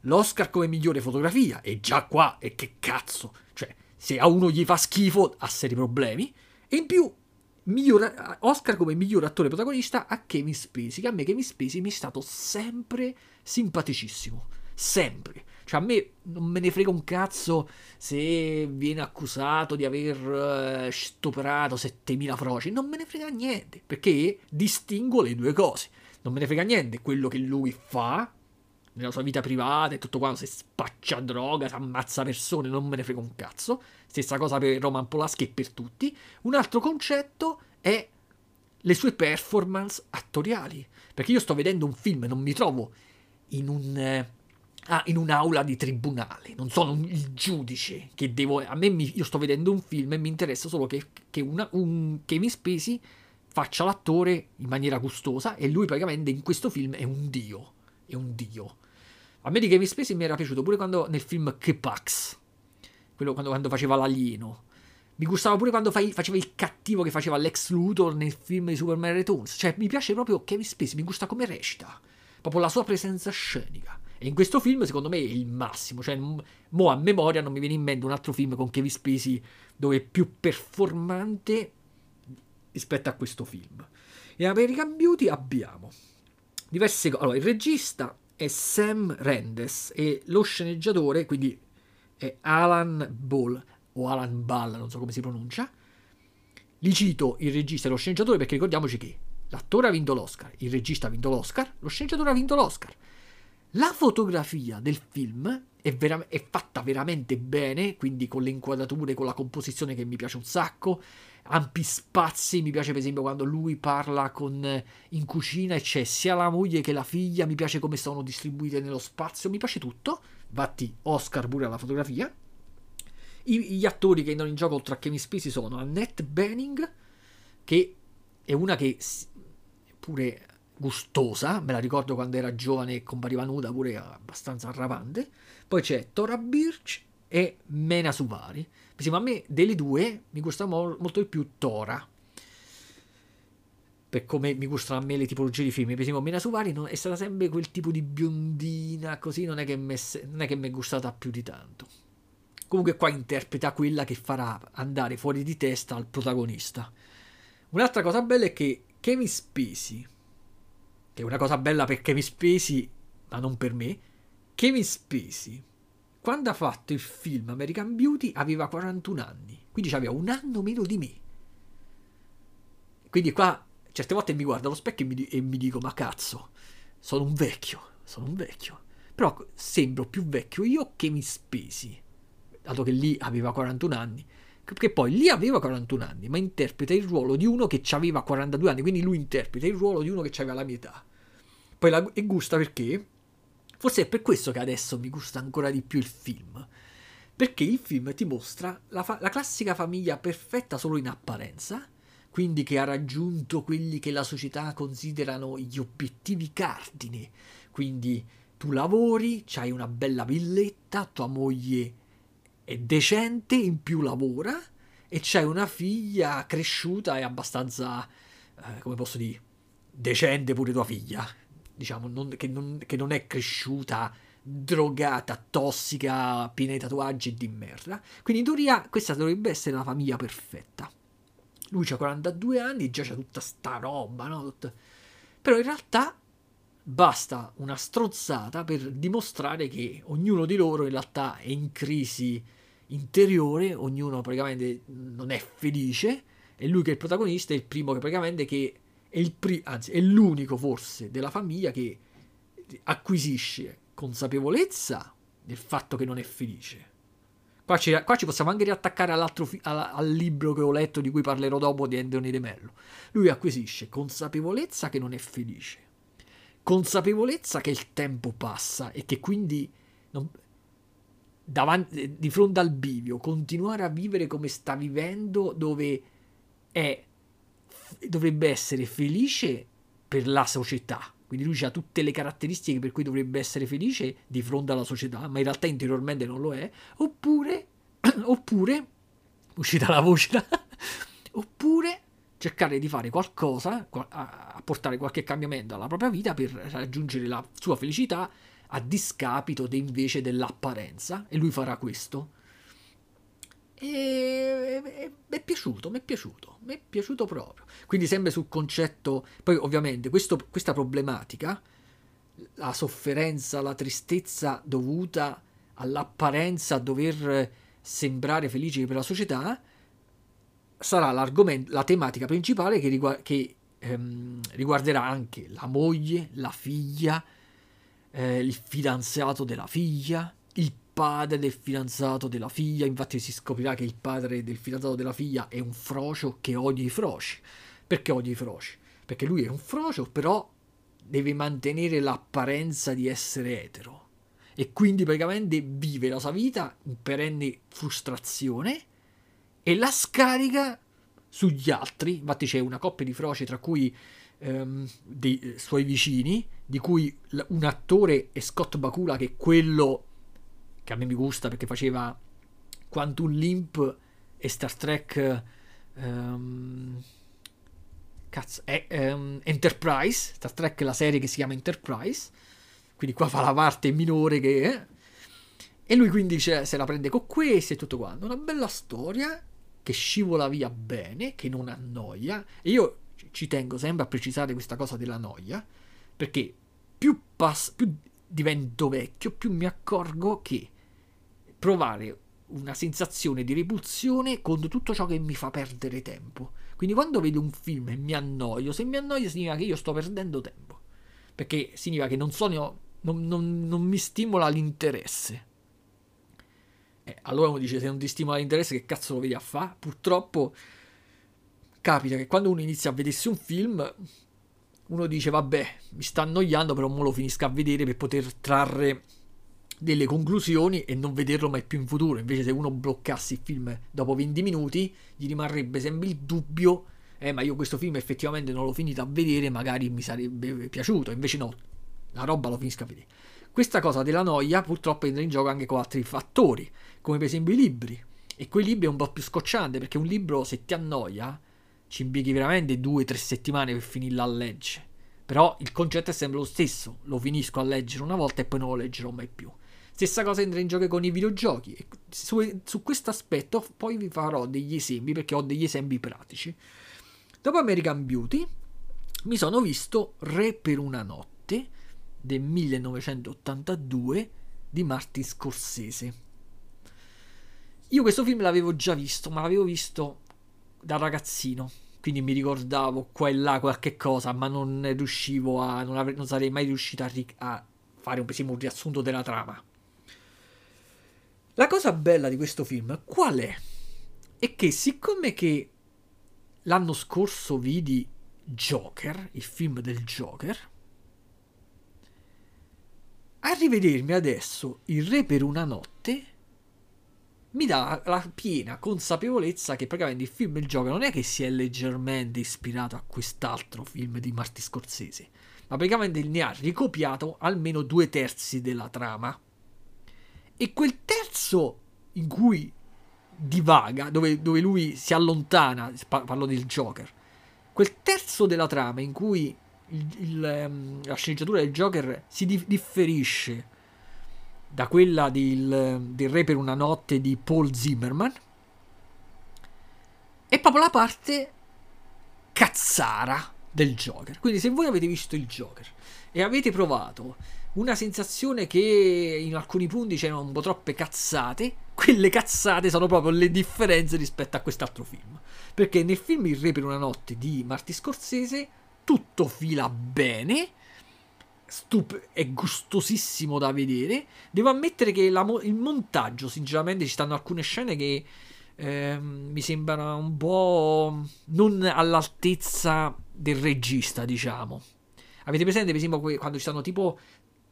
l'Oscar come migliore fotografia, e già qua, e che cazzo, cioè, se a uno gli fa schifo ha seri problemi, e in più miglior, Oscar come miglior attore protagonista a Kevin Spacey, che a me Kevin Spacey mi è stato sempre simpaticissimo, sempre. Cioè a me non me ne frega un cazzo se viene accusato di aver uh, stuprato 7000 froci, non me ne frega niente, perché distingo le due cose. Non me ne frega niente quello che lui fa nella sua vita privata e tutto quanto, se spaccia droga, si ammazza persone, non me ne frega un cazzo. Stessa cosa per Roman Polaschi e per tutti. Un altro concetto è le sue performance attoriali. Perché io sto vedendo un film e non mi trovo in un, ah, in un'aula di tribunale, non sono un, il giudice che devo... A me mi, io sto vedendo un film e mi interessa solo che, che una, un Kevin Spacey faccia l'attore in maniera gustosa e lui praticamente in questo film è un dio, è un dio. A me di Kevin Spacey mi era piaciuto pure quando nel film K-Pax, quello quando, quando faceva l'alieno. Mi gustava pure quando fai, faceva il cattivo che faceva Lex Luthor nel film di Superman Returns. Cioè, mi piace proprio Kevin Spacey, mi gusta come recita. Proprio la sua presenza scenica. E in questo film, secondo me, è il massimo. Cioè, mo a memoria non mi viene in mente un altro film con Kevin Spacey dove è più performante rispetto a questo film. In American Beauty abbiamo diverse cose. Allora, il regista è Sam Rendes e lo sceneggiatore, quindi è Alan Ball o Alan Ball, non so come si pronuncia. Li cito il regista e lo sceneggiatore perché ricordiamoci che l'attore ha vinto l'Oscar, il regista ha vinto l'Oscar, lo sceneggiatore ha vinto l'Oscar. La fotografia del film è, vera- è, fatta veramente bene, quindi con le inquadrature, con la composizione che mi piace un sacco, ampi spazi, mi piace per esempio quando lui parla con, in cucina e c'è sia la moglie che la figlia, mi piace come sono distribuite nello spazio, mi piace tutto, infatti Oscar pure alla fotografia. I, gli attori che entrano in gioco oltre a Kevin Spacey sono Annette Benning, che è una che pure gustosa, me la ricordo quando era giovane e compariva nuda, pure abbastanza arravante. Poi c'è Tora Birch e Mena Suvari. a me delle due mi gusta mo- molto di più Tora. Per come mi gustano a me le tipologie di film. Per esempio, Mena Suvari non, è stata sempre quel tipo di biondina, così non è che mi è gustata più di tanto. Comunque qua interpreta quella che farà andare fuori di testa al protagonista. Un'altra cosa bella è che Kevin Spacey, che è una cosa bella per Kevin Spacey, ma non per me, Kevin Spacey quando ha fatto il film American Beauty aveva 41 anni, quindi aveva un anno meno di me. Quindi qua certe volte mi guardo allo specchio e mi, e mi dico, ma cazzo, sono un vecchio, sono un vecchio. Però sembro più vecchio io che mi spesi, dato che lì aveva 41 anni. Che poi lì aveva 41 anni, ma interpreta il ruolo di uno che aveva 42 anni, quindi lui interpreta il ruolo di uno che aveva la mia età. Poi la, e gusta perché Forse è per questo che adesso mi gusta ancora di più il film. Perché il film ti mostra la, fa- la classica famiglia perfetta solo in apparenza, quindi che ha raggiunto quelli che la società considerano gli obiettivi cardine. Quindi tu lavori, hai una bella villetta, tua moglie è decente, in più lavora e c'hai una figlia cresciuta e abbastanza, eh, come posso dire, decente pure tua figlia diciamo, non, che, non, che, non, è cresciuta drogata, tossica, piena di tatuaggi e di merda. Quindi in teoria questa dovrebbe essere la famiglia perfetta. Lui ha 42 anni, già c'ha tutta sta roba, no? Tutta... Però in realtà basta una strozzata per dimostrare che ognuno di loro in realtà è in crisi interiore, ognuno praticamente non è felice e lui che è il protagonista è il primo che praticamente che è, pri- anzi, è l'unico forse della famiglia che acquisisce consapevolezza del fatto che non è felice. Qua ci, qua ci possiamo anche riattaccare fi- al, al, libro che ho letto, di cui parlerò dopo, di Anthony De Mello. Lui acquisisce consapevolezza che non è felice, consapevolezza che il tempo passa e che quindi non, davanti, di fronte al bivio continuare a vivere come sta vivendo, dove è dovrebbe essere felice per la società. Quindi lui ha tutte le caratteristiche per cui dovrebbe essere felice di fronte alla società, ma in realtà interiormente non lo è. Oppure, oppure, uscita la voce, oppure cercare di fare qualcosa, a portare qualche cambiamento alla propria vita per raggiungere la sua felicità a discapito de invece dell'apparenza. E lui farà questo. E mi è piaciuto, mi è piaciuto, mi è piaciuto proprio. Quindi sempre sul concetto, poi ovviamente questo, questa problematica, la sofferenza, la tristezza dovuta all'apparenza a dover sembrare felici per la società, sarà l'argomento, la tematica principale che, riguarda, che ehm, riguarderà anche la moglie, la figlia, eh, il fidanzato della figlia, il padre del fidanzato della figlia, infatti si scoprirà che il padre del fidanzato della figlia è un frocio che odia i froci. Perché odia i froci? Perché lui è un frocio, però deve mantenere l'apparenza di essere etero. e quindi praticamente vive la sua vita in perenne frustrazione e la scarica sugli altri. Infatti c'è una coppia di froci tra cui ehm, dei eh, suoi vicini, di cui un attore è Scott Bakula, che è quello che a me mi gusta perché faceva Quantum Limp e Star Trek um, cazzo, è, um, Enterprise Star Trek è la serie che si chiama Enterprise. Quindi qua fa la parte minore che è. E lui quindi se la prende con questo e tutto quanto. Una bella storia che scivola via bene che non annoia. E io ci tengo sempre a precisare questa cosa della noia perché più, pass- più divento vecchio più mi accorgo che provare una sensazione di repulsione con tutto ciò che mi fa perdere tempo. Quindi quando vedo un film e mi annoio, se mi annoio significa che io sto perdendo tempo. Perché significa che non, sono, non, non, non mi stimola l'interesse. Eh, allora uno dice se non ti stimola l'interesse che cazzo lo vedi a fare? Purtroppo capita che quando uno inizia a vedersi un film uno dice vabbè mi sta annoiando però non lo finisca a vedere per poter trarre delle conclusioni e non vederlo mai più in futuro. Invece, se uno bloccasse il film dopo 20 minuti, gli rimarrebbe sempre il dubbio: eh, ma io questo film effettivamente non l'ho finito a vedere, magari mi sarebbe piaciuto. Invece, no, la roba lo finisco a vedere. Questa cosa della noia purtroppo entra in gioco anche con altri fattori, come per esempio i libri. E quei libri è un po' più scocciante perché un libro, se ti annoia, ci impieghi veramente due o tre settimane per finirlo a leggere. Però il concetto è sempre lo stesso: lo finisco a leggere una volta e poi non lo leggerò mai più. Stessa cosa entra in gioco con i videogiochi. Su, su questo aspetto poi vi farò degli esempi perché ho degli esempi pratici. Dopo American Beauty mi sono visto Re per una notte del 1982 di Martin Scorsese. Io questo film l'avevo già visto, ma l'avevo visto da ragazzino, quindi mi ricordavo qua e là qualche cosa, ma non riuscivo a. non, avrei, non sarei mai riuscito a, a fare un, un riassunto della trama. La cosa bella di questo film qual è? È che siccome che l'anno scorso vidi Joker, il film del Joker, a rivedermi adesso Il Re per una notte mi dà la piena consapevolezza che praticamente il film del Joker non è che si è leggermente ispirato a quest'altro film di Marty Scorsese, ma praticamente ne ha ricopiato almeno due terzi della trama. E quel terzo in cui divaga, dove, dove lui si allontana, parlo del Joker, quel terzo della trama in cui il, il, ehm, la sceneggiatura del Joker si di- differisce da quella del, del Re per una notte di Paul Zimmerman, è proprio la parte cazzara del Joker. Quindi se voi avete visto il Joker e avete provato una sensazione che in alcuni punti c'erano un po' troppe cazzate. Quelle cazzate sono proprio le differenze rispetto a quest'altro film. Perché nel film Il Re per una notte di Marti Scorsese tutto fila bene. Stup- è gustosissimo da vedere. Devo ammettere che mo- il montaggio, sinceramente, ci stanno alcune scene che eh, mi sembrano un po' non all'altezza del regista, diciamo. Avete presente, per esempio, quando ci stanno tipo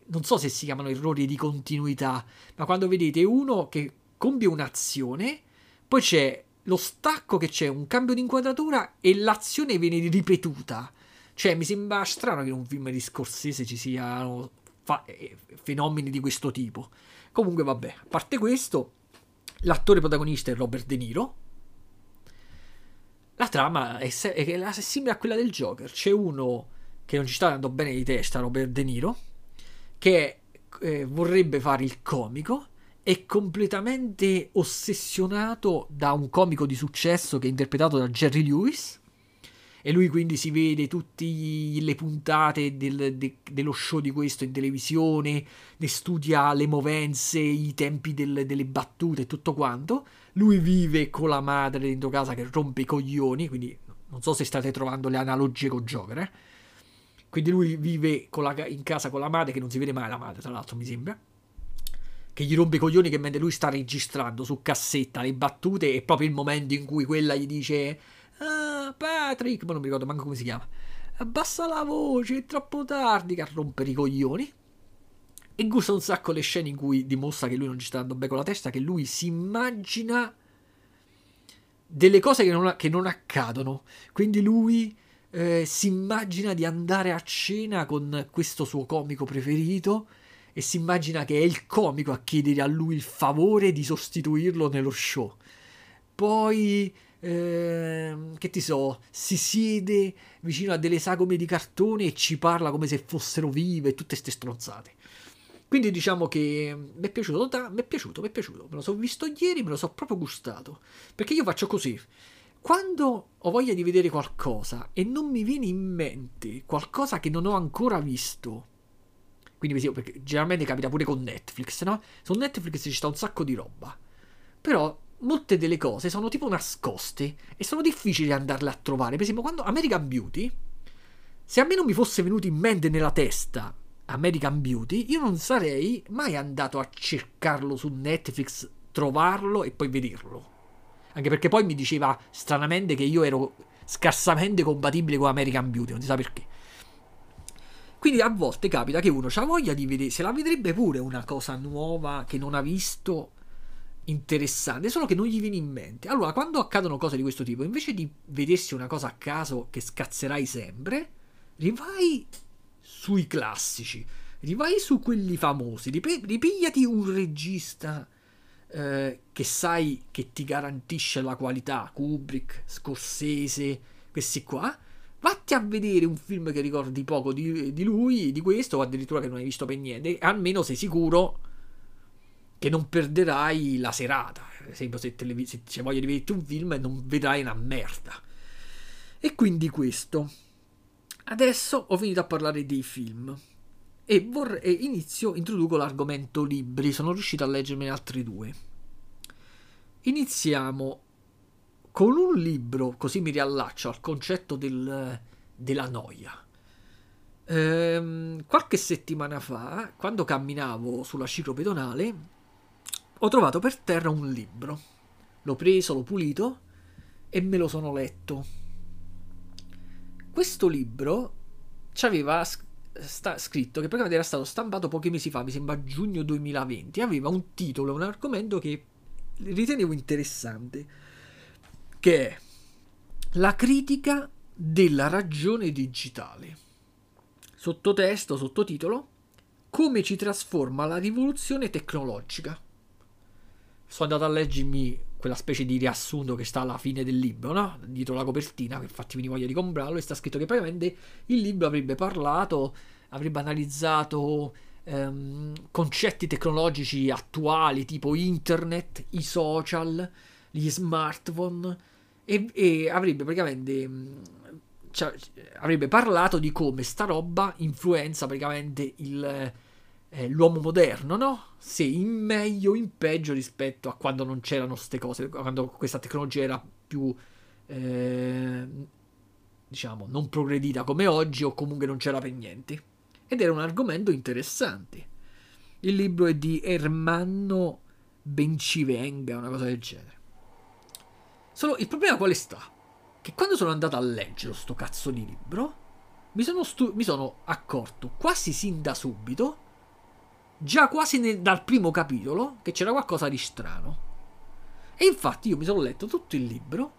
non so se si chiamano errori di continuità, ma quando vedete uno che compie un'azione, poi c'è lo stacco che c'è un cambio di inquadratura e l'azione viene ripetuta. Cioè, mi sembra strano che in un film di Scorsese ci siano fa- eh, fenomeni di questo tipo. Comunque, vabbè, a parte questo, l'attore protagonista è Robert De Niro. La trama è, se- è simile a quella del Joker. C'è uno che non ci sta andando bene di testa, Robert De Niro che eh, vorrebbe fare il comico, è completamente ossessionato da un comico di successo che è interpretato da Jerry Lewis. E lui quindi si vede tutte le puntate del, de, dello show di questo in televisione, ne studia le movenze, i tempi del, delle battute e tutto quanto. Lui vive con la madre dentro casa che rompe i coglioni, quindi non so se state trovando le analogie con Joker, eh? Quindi lui vive la, in casa con la madre, che non si vede mai la madre, tra l'altro, mi sembra. Che gli rompe i coglioni che mentre lui sta registrando su cassetta le battute è proprio il momento in cui quella gli dice Ah, Patrick, ma non mi ricordo manco come si chiama. Abbassa la voce, è troppo tardi, che rompere i coglioni. E gusta un sacco le scene in cui dimostra che lui non ci sta andando bene con la testa, che lui si immagina delle cose che non, che non accadono. Quindi lui eh, si immagina di andare a cena con questo suo comico preferito e si immagina che è il comico a chiedere a lui il favore di sostituirlo nello show. Poi, eh, che ti so, si siede vicino a delle sagome di cartone e ci parla come se fossero vive, tutte ste stronzate. Quindi diciamo che mi è piaciuto, mi è piaciuto, mi è piaciuto. Me lo so visto ieri, me lo so proprio gustato. Perché io faccio così. Quando ho voglia di vedere qualcosa e non mi viene in mente qualcosa che non ho ancora visto, quindi perché generalmente capita pure con Netflix, no? Su Netflix ci sta un sacco di roba. Però molte delle cose sono tipo nascoste e sono difficili andarle a trovare. Per esempio, quando American Beauty, se a me non mi fosse venuto in mente nella testa American Beauty, io non sarei mai andato a cercarlo su Netflix, trovarlo e poi vederlo. Anche perché poi mi diceva stranamente che io ero scarsamente compatibile con American Beauty, non si sa perché. Quindi a volte capita che uno ha voglia di vedere, se la vedrebbe pure una cosa nuova che non ha visto interessante, solo che non gli viene in mente. Allora, quando accadono cose di questo tipo, invece di vedersi una cosa a caso che scazzerai sempre, rivai sui classici, rivai su quelli famosi, ripigliati un regista eh, che sai che ti garantisce la qualità, Kubrick, Scorsese, questi qua. Vatti a vedere un film che ricordi poco di, di lui, di questo, o addirittura che non hai visto per niente, almeno sei sicuro che non perderai la serata. Per esempio, se, televis- se c'è voglia di vederti un film, non vedrai una merda. E quindi questo. Adesso ho finito a parlare dei film e, vorrei, e inizio, introduco l'argomento libri, sono riuscito a leggermene altri due. Iniziamo con un libro, così mi riallaccio al concetto del, della noia. Ehm, qualche settimana fa, quando camminavo sulla ciclopedonale, ho trovato per terra un libro. L'ho preso, l'ho pulito e me lo sono letto questo libro ci aveva sta- scritto che praticamente era stato stampato pochi mesi fa, mi sembra giugno 2020, aveva un titolo, un argomento che ritenevo interessante, che è la critica della ragione digitale. Sottotesto, sottotitolo, come ci trasforma la rivoluzione tecnologica. Sono andato a leggermi quella specie di riassunto che sta alla fine del libro, no? dietro la copertina, che infatti mi voglia di comprarlo, e sta scritto che praticamente il libro avrebbe parlato, avrebbe analizzato ehm, concetti tecnologici attuali tipo internet, i social, gli smartphone, e, e avrebbe praticamente... Cioè, avrebbe parlato di come sta roba influenza praticamente il, eh, l'uomo moderno, no? Se in meglio o in peggio rispetto a quando non c'erano queste cose, quando questa tecnologia era più, eh, diciamo, non progredita come oggi o comunque non c'era per niente. Ed era un argomento interessante. Il libro è di Ermanno Bencivenga, una cosa del genere. Solo il problema quale sta? Che quando sono andato a leggere sto cazzo di libro, mi sono, stu- mi sono accorto quasi sin da subito già quasi nel, dal primo capitolo che c'era qualcosa di strano. E infatti io mi sono letto tutto il libro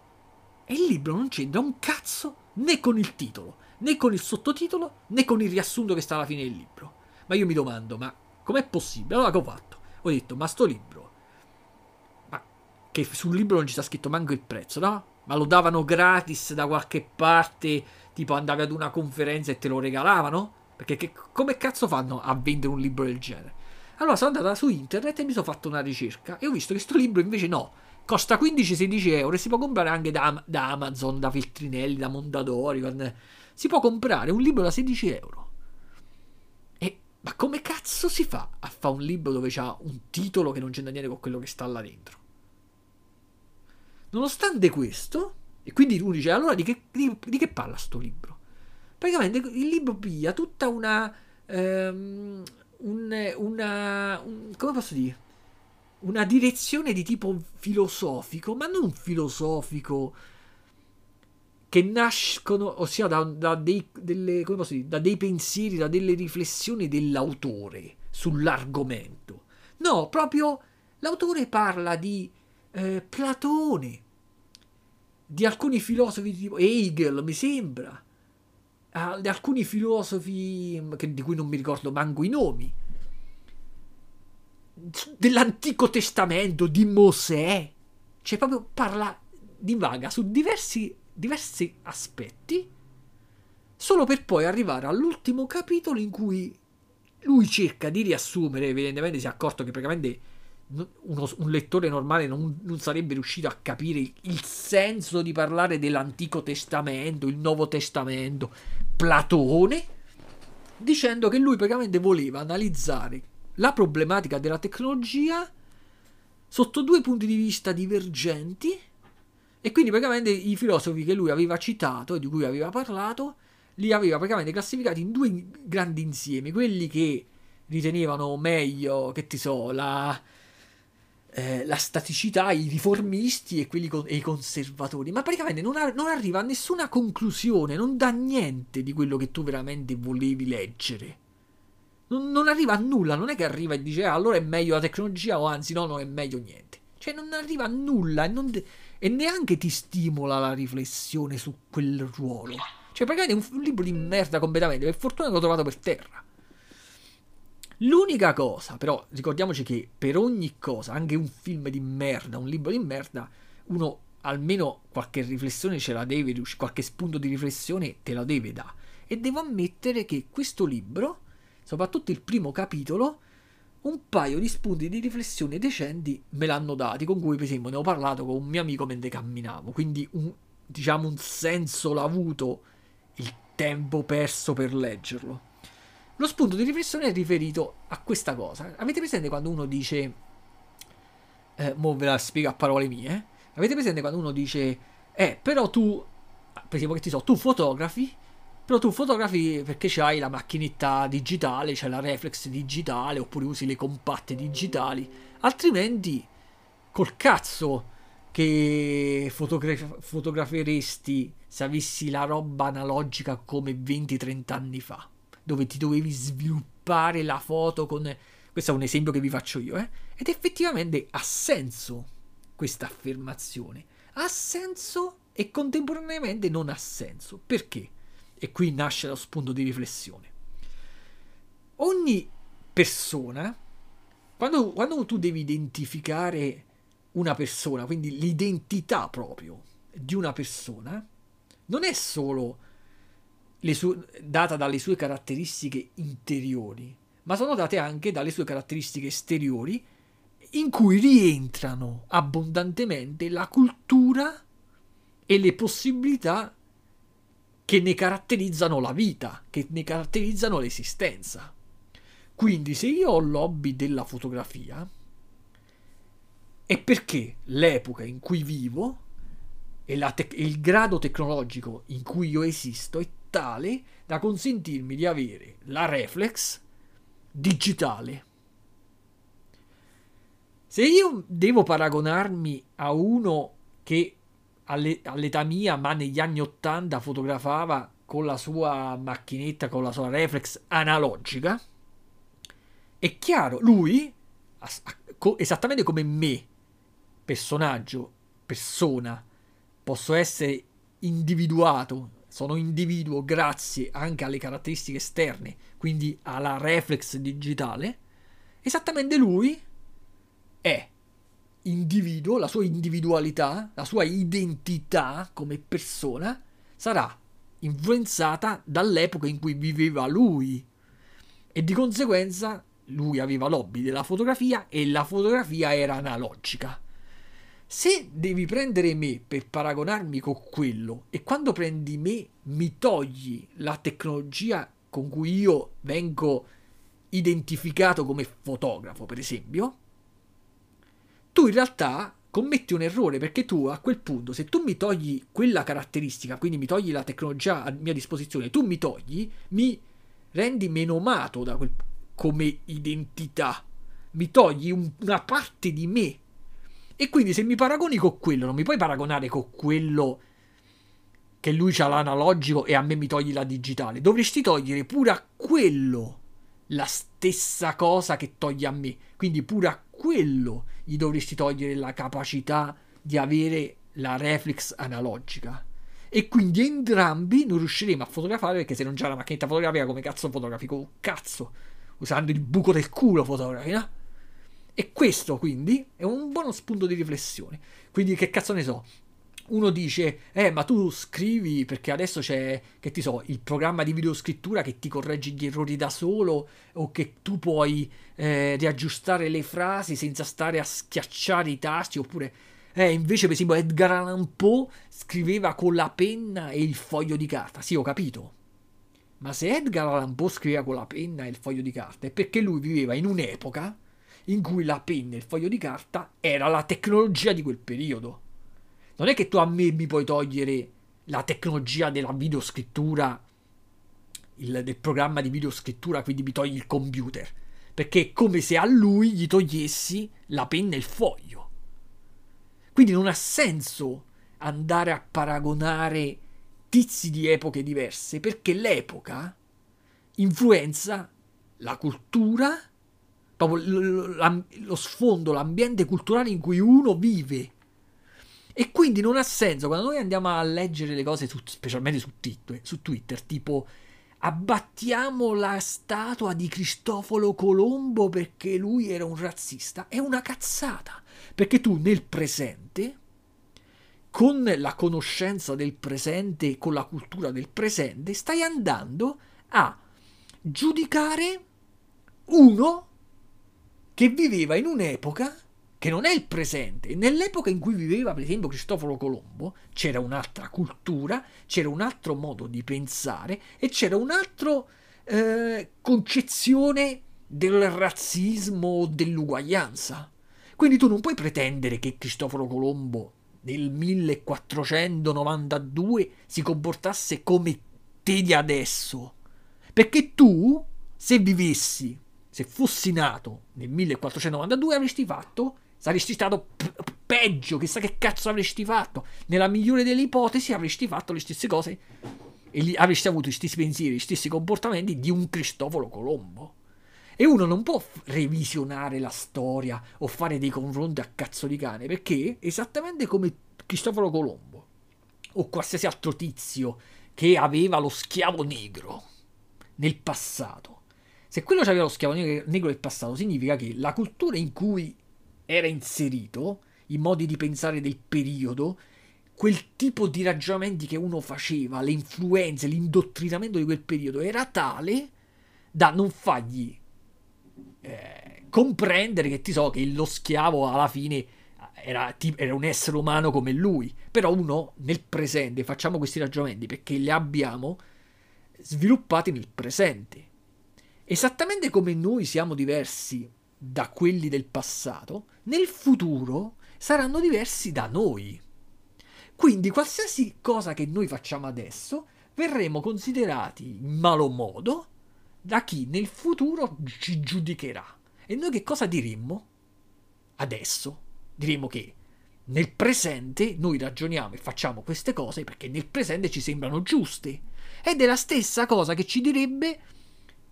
e il libro non c'entra un cazzo né con il titolo, né con il sottotitolo, né con il riassunto che sta alla fine del libro. Ma io mi domando, ma com'è possibile? Allora che ho fatto? Ho detto, ma sto libro, ma che sul libro non ci sta scritto manco il prezzo, no? Ma lo davano gratis da qualche parte, tipo andavi ad una conferenza e te lo regalavano? Perché che, come cazzo fanno a vendere un libro del genere? Allora sono andata su internet e mi sono fatto una ricerca e ho visto che questo libro invece no, costa 15-16 euro e si può comprare anche da, da, Amazon, da Feltrinelli, da Mondadori. Si può comprare un libro da 16 euro. E, ma come cazzo si fa a fare un libro dove c'ha un titolo che non c'entra niente con quello che sta là dentro? Nonostante questo, e quindi uno dice allora di che, di, di che parla sto libro? praticamente il libro piglia tutta una... Um, un, una... Un, come posso dire? Una direzione di tipo filosofico, ma non filosofico che nascono, ossia da, da, dei, delle, dire, da dei pensieri, da delle riflessioni dell'autore sull'argomento. No, proprio l'autore parla di eh, Platone, di alcuni filosofi tipo Hegel, mi sembra, ah, di alcuni filosofi che, di cui non mi ricordo manco i nomi, dell'Antico Testamento, di Mosè, cioè proprio parla, divaga su diversi, diversi aspetti, solo per poi arrivare all'ultimo capitolo in cui lui cerca di riassumere, evidentemente si è accorto che praticamente uno, un lettore normale non, non, sarebbe riuscito a capire il, senso di parlare dell'Antico Testamento, il Nuovo Testamento, Platone, dicendo che lui praticamente voleva analizzare la problematica della tecnologia sotto due punti di vista divergenti e quindi praticamente i filosofi che lui aveva citato e di cui aveva parlato li aveva praticamente classificati in due grandi insiemi, quelli che ritenevano meglio, che ti so, la, eh, la staticità, i riformisti e, quelli con, e i conservatori, ma praticamente non, ha, non, arriva a nessuna conclusione, non dà niente di quello che tu veramente volevi leggere. Non, non arriva a nulla, non è che arriva e dice ah, allora è meglio la tecnologia o anzi no, non è meglio niente. Cioè non arriva a nulla e, de- e neanche ti stimola la riflessione su quel ruolo. Cioè praticamente è un, un libro di merda completamente, per fortuna l'ho trovato per terra. L'unica cosa, però, ricordiamoci che per ogni cosa, anche un film di merda, un libro di merda, uno almeno qualche riflessione ce la deve, qualche spunto di riflessione te la deve dare. E devo ammettere che questo libro, soprattutto il primo capitolo, un paio di spunti di riflessione decenti me l'hanno dati, con cui per esempio ne ho parlato con un mio amico mentre camminavo, quindi un, diciamo un senso l'ha avuto il tempo perso per leggerlo. Lo spunto di riflessione è riferito a questa cosa. Avete presente quando uno dice... Eh, mo ve la spiego a parole mie. Avete presente quando uno dice... Eh, però tu... Per esempio che ti so, tu fotografi... Però tu fotografi perché c'hai la macchinetta digitale, c'è la reflex digitale, oppure usi le compatte digitali. Altrimenti, col cazzo che fotogra- fotograferesti se avessi la roba analogica come 20-30 anni fa dove ti dovevi sviluppare la foto con... Questo è un esempio che vi faccio io, eh? Ed effettivamente ha senso questa affermazione. Ha senso e contemporaneamente non ha senso. Perché? E qui nasce lo spunto di riflessione. Ogni persona, quando, quando tu devi identificare una persona, quindi l'identità proprio di una persona, non è solo sue, data dalle sue caratteristiche interiori, ma sono date anche dalle sue caratteristiche esteriori, in cui rientrano abbondantemente la cultura e le possibilità che ne caratterizzano la vita, che ne caratterizzano l'esistenza. Quindi se io ho l'hobby della fotografia, è perché l'epoca in cui vivo e, te- il grado tecnologico in cui io esisto è tale da consentirmi di avere la reflex digitale. Se io devo paragonarmi a uno che alle, all'età mia, ma negli anni 80 fotografava con la sua macchinetta, con la sua reflex analogica, è chiaro, lui, esattamente come me, personaggio, persona, posso essere individuato sono individuo grazie anche alle caratteristiche esterne, quindi alla reflex digitale, esattamente lui è individuo, la sua individualità, la sua identità come persona sarà influenzata dall'epoca in cui viveva lui e di conseguenza lui aveva l'hobby della fotografia e la fotografia era analogica. Se devi prendere me per paragonarmi con quello e quando prendi me mi togli la tecnologia con cui io vengo identificato come fotografo, per esempio, tu in realtà commetti un errore perché tu a quel punto, se tu mi togli quella caratteristica, quindi mi togli la tecnologia a mia disposizione, tu mi togli, mi rendi menomato da quel, come identità, mi togli un, una parte di me e quindi se mi paragoni con quello, non mi puoi paragonare con quello che lui ha l'analogico e a me mi togli la digitale. Dovresti togliere pure a quello la stessa cosa che toglie a me. Quindi pure a quello gli dovresti togliere la capacità di avere la reflex analogica. E quindi entrambi non riusciremo a fotografare perché se non c'è la macchinetta fotografica come cazzo fotografico? Cazzo, usando il buco del culo fotografi, no? E questo quindi è un buono spunto di riflessione. Quindi che cazzo ne so, uno dice, eh, ma tu scrivi perché adesso c'è, che ti so, il programma di videoscrittura che ti corregge gli errori da solo o che tu puoi eh, riaggiustare le frasi senza stare a schiacciare i tasti oppure... Eh, invece, per esempio, Edgar Allan Poe scriveva con la penna e il foglio di carta. Sì, ho capito. Ma se Edgar Allan Poe scriveva con la penna e il foglio di carta è perché lui viveva in un'epoca in cui la penna e il foglio di carta era la tecnologia di quel periodo non è che tu a me mi puoi togliere la tecnologia della videoscrittura, il, del programma di videoscrittura, quindi mi togli il computer. Perché è come se a lui gli togliessi la penna e il foglio. Quindi non ha senso andare a paragonare tizi di epoche diverse, perché l'epoca influenza la cultura, proprio lo sfondo, l'ambiente culturale in cui uno vive. E quindi non ha senso quando noi andiamo a leggere le cose, su, specialmente su Twitter, su Twitter, tipo abbattiamo la statua di Cristoforo Colombo perché lui era un razzista. È una cazzata. Perché tu nel presente, con la conoscenza del presente, con la cultura del presente, stai andando a giudicare uno che viveva in un'epoca che non è il presente. Nell'epoca in cui viveva, per esempio, Cristoforo Colombo, c'era un'altra cultura, c'era un altro modo di pensare e c'era un'altra eh, concezione del razzismo o dell'uguaglianza. Quindi tu non puoi pretendere che Cristoforo Colombo nel 1492 si comportasse come te di adesso. Perché tu, se vivessi, se fossi nato nel 1492, avresti fatto saresti stato p- peggio, chissà che cazzo avresti fatto. Nella migliore delle ipotesi avresti fatto le stesse cose e gli, avresti avuto gli stessi pensieri, gli stessi comportamenti di un Cristoforo Colombo. E uno non può revisionare la storia o fare dei confronti a cazzo di cane, perché esattamente come Cristoforo Colombo o qualsiasi altro tizio che aveva lo schiavo negro nel passato. Se quello aveva lo schiavo negro nel passato, significa che la cultura in cui era inserito, i modi di pensare del periodo, quel tipo di ragionamenti che uno faceva, le influenze, l'indottrinamento di quel periodo era tale da non fargli eh, comprendere che ti so che lo schiavo alla fine era, era, un essere umano come lui. Però uno nel presente facciamo questi ragionamenti perché li abbiamo sviluppati nel presente. Esattamente come noi siamo diversi da quelli del passato, nel futuro saranno diversi da noi. Quindi qualsiasi cosa che noi facciamo adesso verremo considerati in malo modo da chi nel futuro ci giudicherà. E noi che cosa diremmo? Adesso diremmo che nel presente noi ragioniamo e facciamo queste cose perché nel presente ci sembrano giuste. Ed è la stessa cosa che ci direbbe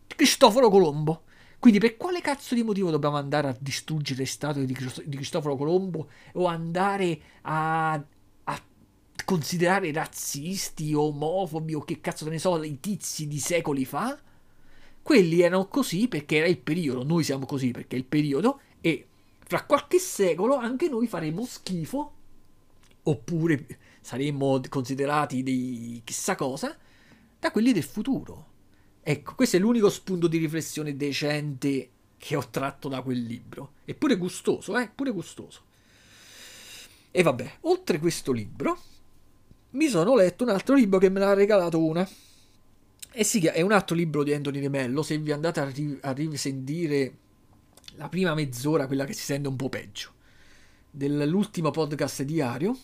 Cristoforo Colombo. Quindi per quale cazzo di motivo dobbiamo andare a distruggere le statue di, Cristoforo Colombo o andare a, a considerare razzisti, omofobi o che cazzo ne so, i tizi di secoli fa? Quelli erano così perché era il periodo, noi siamo così perché è il periodo e fra qualche secolo anche noi faremo schifo oppure saremo considerati dei chissà cosa da quelli del futuro. Ecco, questo è l'unico spunto di riflessione decente che ho tratto da quel libro. Eppure gustoso, eh? Pure gustoso. E vabbè, oltre questo libro, mi sono letto un altro libro che me l'ha regalato una. E sì, è un altro libro di Anthony De Mello. Se vi andate a, ri- a risentire la prima mezz'ora, quella che si sente un po' peggio, dell'ultimo podcast diario,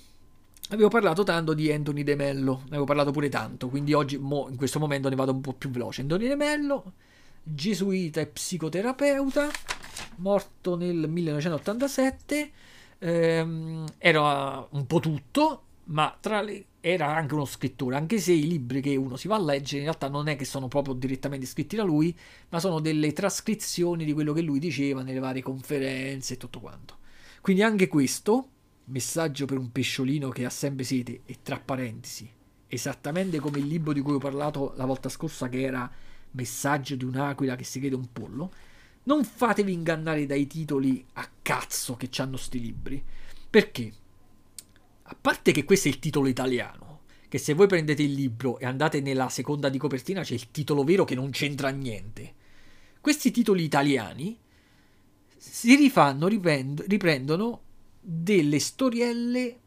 Avevo parlato tanto di Anthony De Mello, ne avevo parlato pure tanto, quindi oggi mo, in questo momento ne vado un po' più veloce. Anthony De Mello, gesuita e psicoterapeuta, morto nel 1987, ehm, era un po' tutto, ma le... era anche uno scrittore, anche se i libri che uno si va a leggere in realtà non è che sono proprio direttamente scritti da lui, ma sono delle trascrizioni di quello che lui diceva nelle varie conferenze e tutto quanto. Quindi anche questo, messaggio per un pesciolino che ha sempre sete, e tra parentesi, esattamente come il libro di cui ho parlato la volta scorsa che era Messaggio di un'aquila che si crede un pollo, non fatevi ingannare dai titoli a cazzo che hanno sti libri. Perché? A parte che questo è il titolo italiano, che se voi prendete il libro e andate nella seconda di copertina c'è il titolo vero che non c'entra niente. Questi titoli italiani si rifanno, riprend- riprendono delle storielle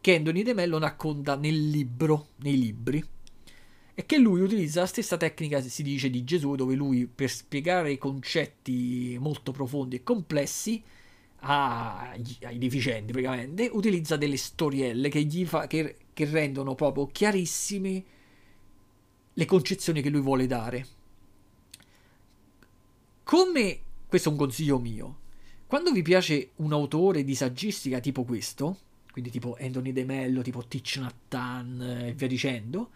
che Anthony De Mello racconta nel libro, nei libri. E che lui utilizza la stessa tecnica, si dice, di Gesù, dove lui per spiegare concetti molto profondi e complessi ai deficienti praticamente, utilizza delle storielle che, gli fa, che, che rendono proprio chiarissime le concezioni che lui vuole dare. Come questo è un consiglio mio. Quando vi piace un autore di saggistica tipo questo, quindi tipo Anthony De Mello, tipo Tich Nathan e via dicendo,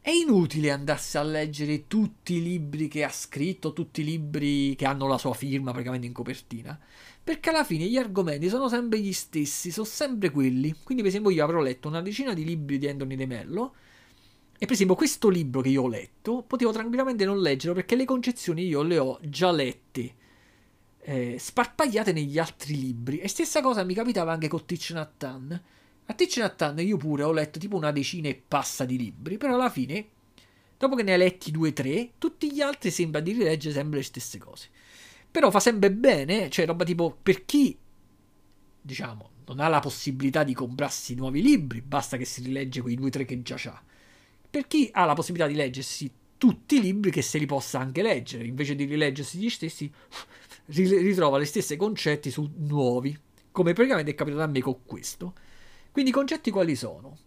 è inutile andarsi a leggere tutti i libri che ha scritto, tutti i libri che hanno la sua firma praticamente in copertina, perché alla fine gli argomenti sono sempre gli stessi, sono sempre quelli. Quindi, per esempio, io avrò letto una decina di libri di Anthony De Mello. E per esempio, questo libro che io ho letto, potevo tranquillamente non leggerlo perché le concezioni io le ho già lette, eh, sparpagliate negli altri libri. E stessa cosa mi capitava anche con Tich Nathan. A Tich Nathan io pure ho letto tipo una decina e passa di libri, però alla fine, dopo che ne hai letti due o tre, tutti gli altri sembra di rileggere sempre le stesse cose. Però fa sempre bene, cioè roba tipo per chi, diciamo, non ha la possibilità di comprarsi nuovi libri, basta che si rilegge quei due o tre che già ha. Per chi ha la possibilità di leggersi tutti i libri che se li possa anche leggere, invece di rileggersi gli stessi, ritrova gli stessi concetti su nuovi, come praticamente è capitato a me con questo. Quindi i concetti quali sono?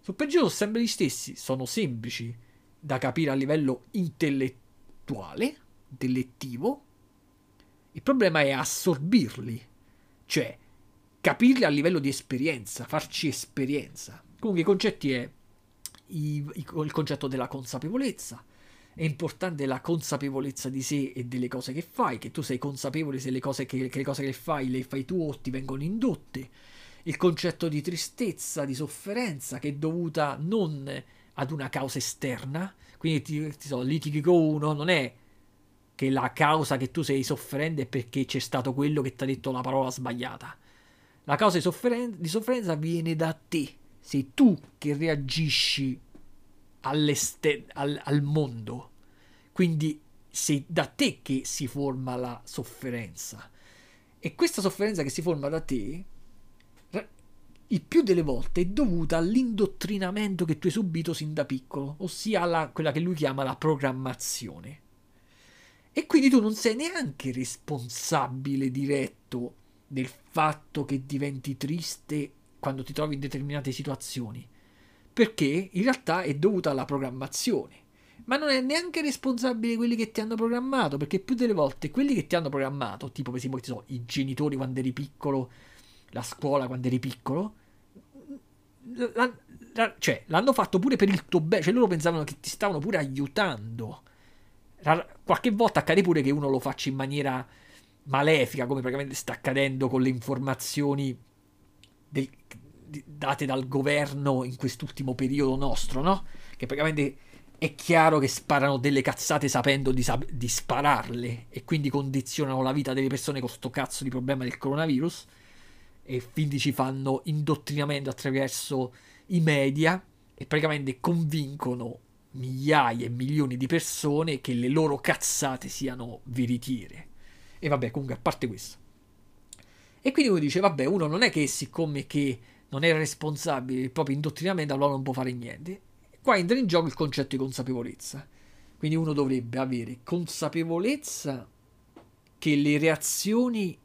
Sul peggio sono sempre gli stessi, sono semplici da capire a livello intellettuale, intellettivo, il problema è assorbirli, cioè capirli a livello di esperienza, farci esperienza. Comunque i concetti è il concetto della consapevolezza. È importante la consapevolezza di sé e delle cose che fai, che tu sei consapevole se le cose che, che le cose che fai le fai tu o ti vengono indotte. Il concetto di tristezza, di sofferenza, che è dovuta non ad una causa esterna, quindi ti, ti so, litighi con uno, non è che la causa che tu sei sofferente è perché c'è stato quello che ti ha detto la parola sbagliata. La causa di, sofferen- di sofferenza viene da te. Sei tu che reagisci al, al mondo. Quindi sei da te che si forma la sofferenza. E questa sofferenza che si forma da te, il più delle volte, è dovuta all'indottrinamento che tu hai subito sin da piccolo, ossia alla, quella che lui chiama la programmazione. E quindi tu non sei neanche responsabile diretto del fatto che diventi triste quando ti trovi in determinate situazioni. Perché in realtà è dovuta alla programmazione. Ma non è neanche responsabile quelli che ti hanno programmato, perché più delle volte quelli che ti hanno programmato, tipo per esempio so, i genitori quando eri piccolo, la scuola quando eri piccolo, la, la, cioè, l'hanno fatto pure per il tuo bene, cioè loro pensavano che ti stavano pure aiutando qualche volta accade pure che uno lo faccia in maniera malefica, come praticamente sta accadendo con le informazioni del, date dal governo in quest'ultimo periodo nostro, no? Che praticamente è chiaro che sparano delle cazzate sapendo di, sap- di spararle e quindi condizionano la vita delle persone con sto cazzo di problema del coronavirus e quindi ci fanno indottrinamento attraverso i media e praticamente convincono migliaia e milioni di persone che le loro cazzate siano veritiere. E vabbè, comunque, a parte questo. E quindi uno dice, vabbè, uno non è che siccome che non è responsabile del proprio indottrinamento, allora non può fare niente. Qua entra in gioco il concetto di consapevolezza. Quindi uno dovrebbe avere consapevolezza che le reazioni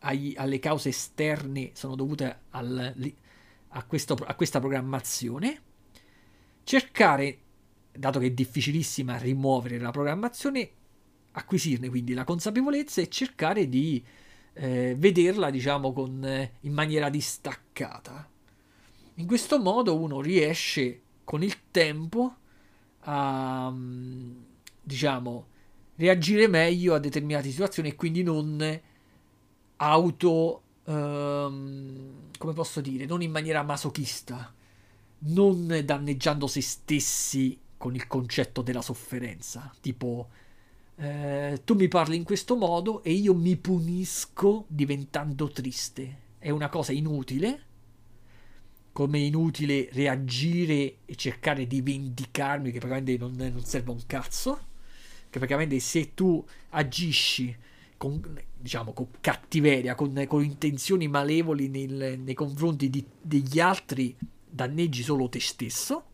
agli, alle cause esterne sono dovute al, a, questo, a questa programmazione, cercare dato che è difficilissima rimuovere la programmazione, acquisirne quindi la consapevolezza e cercare di eh, vederla, diciamo, con, eh, in maniera distaccata. In questo modo uno riesce con il tempo a, mm, diciamo, reagire meglio a determinate situazioni e quindi non auto, um, come posso dire, non in maniera masochista, non danneggiando se stessi con il concetto della sofferenza, tipo eh, tu mi parli in questo modo e io mi punisco diventando triste. È una cosa inutile, come è inutile reagire e cercare di vendicarmi, che praticamente non, non serve un cazzo, che praticamente se tu agisci con, diciamo, con cattiveria, con, con intenzioni malevoli nel, nei confronti di, degli altri, danneggi solo te stesso.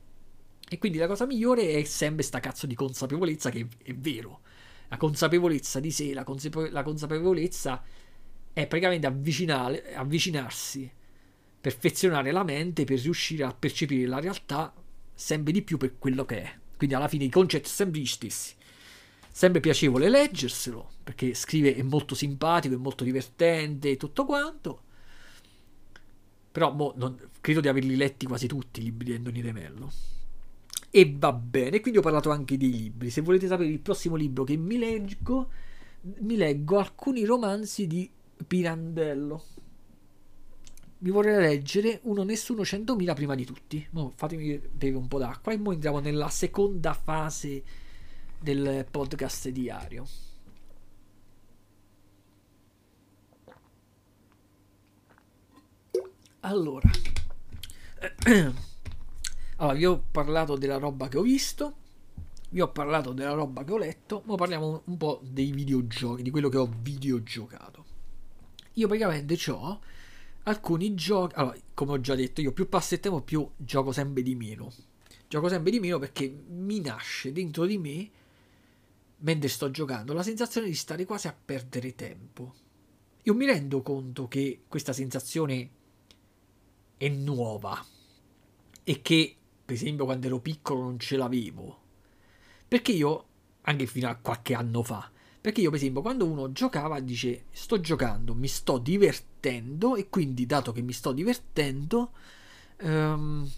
E quindi la cosa migliore è sempre sta cazzo di consapevolezza che è, è vero la consapevolezza di sé, la, consape- la consapevolezza è praticamente avvicinarsi, perfezionare la mente per riuscire a percepire la realtà sempre di più per quello che è. Quindi alla fine i concetti sono sempre gli stessi. Sempre piacevole leggerselo, perché scrive è molto simpatico, è molto divertente e tutto quanto. Però mo, non, credo di averli letti quasi tutti i libri di Anthony De Mello e va bene. Quindi ho parlato anche dei libri. Se volete sapere il prossimo libro che mi leggo, mi leggo alcuni romanzi di Pirandello. Vi vorrei leggere uno Nessuno 100.000 prima di tutti. Mo fatemi bere un po' d'acqua e poi entriamo nella seconda fase del podcast diario. Allora, Allora, vi ho parlato della roba che ho visto, vi ho parlato della roba che ho letto, ora parliamo un po' dei videogiochi, di quello che ho videogiocato. Io praticamente ho alcuni giochi, allora, come ho già detto, io più passo il tempo più gioco sempre di meno. Gioco sempre di meno perché mi nasce dentro di me, mentre sto giocando, la sensazione di stare quasi a perdere tempo. Io mi rendo conto che questa sensazione è nuova e che per esempio quando ero piccolo non ce l'avevo. Perché io, anche fino a qualche anno fa, perché io per esempio quando uno giocava dice sto giocando, mi sto divertendo e quindi dato che mi sto divertendo ehm,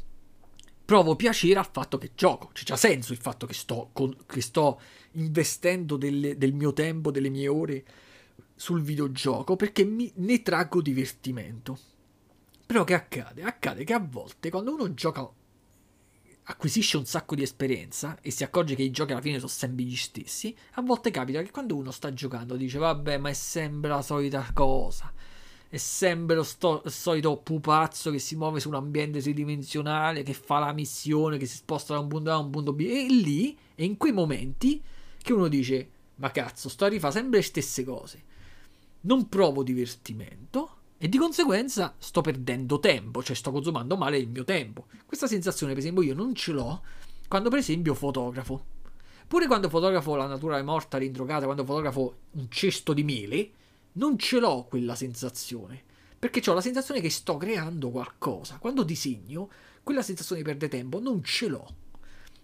provo piacere al fatto che gioco, cioè c'ha senso il fatto che sto, con, che sto investendo delle, del mio tempo, delle mie ore sul videogioco perché mi, ne traggo divertimento. Però che accade? Accade che a volte quando uno gioca acquisisce un sacco di esperienza e si accorge che i giochi alla fine sono sempre gli stessi, a volte capita che quando uno sta giocando dice vabbè ma è sempre la solita cosa, è sempre lo sto, solito pupazzo che si muove su un ambiente tridimensionale, che fa la missione, che si sposta da un punto A a un punto B, e lì, è in quei momenti che uno dice ma cazzo, sto a rifare sempre le stesse cose, non provo divertimento, e di conseguenza sto perdendo tempo, cioè sto consumando male il mio tempo. Questa sensazione, per esempio, io non ce l'ho quando, per esempio, fotografo. Pure quando fotografo la natura morta rindrogata, quando fotografo un cesto di mele, non ce l'ho quella sensazione. Perché ho la sensazione che sto creando qualcosa. Quando disegno, quella sensazione di perdere tempo non ce l'ho.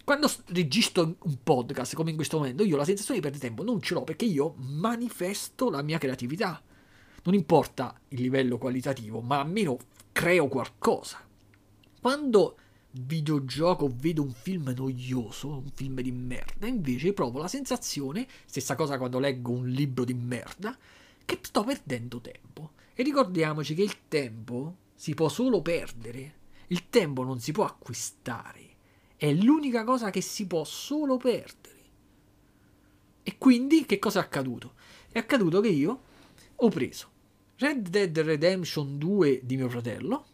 Quando registro un podcast, come in questo momento, io la sensazione di perdere tempo non ce l'ho perché io manifesto la mia creatività non importa il livello qualitativo, ma almeno creo qualcosa. Quando videogioco vedo un film noioso, un film di merda, invece provo la sensazione, stessa cosa quando leggo un libro di merda, che sto perdendo tempo. E ricordiamoci che il tempo si può solo perdere, il tempo non si può acquistare, è l'unica cosa che si può solo perdere. E quindi che cosa è accaduto? È accaduto che io ho preso Red Dead Redemption 2 di mio fratello.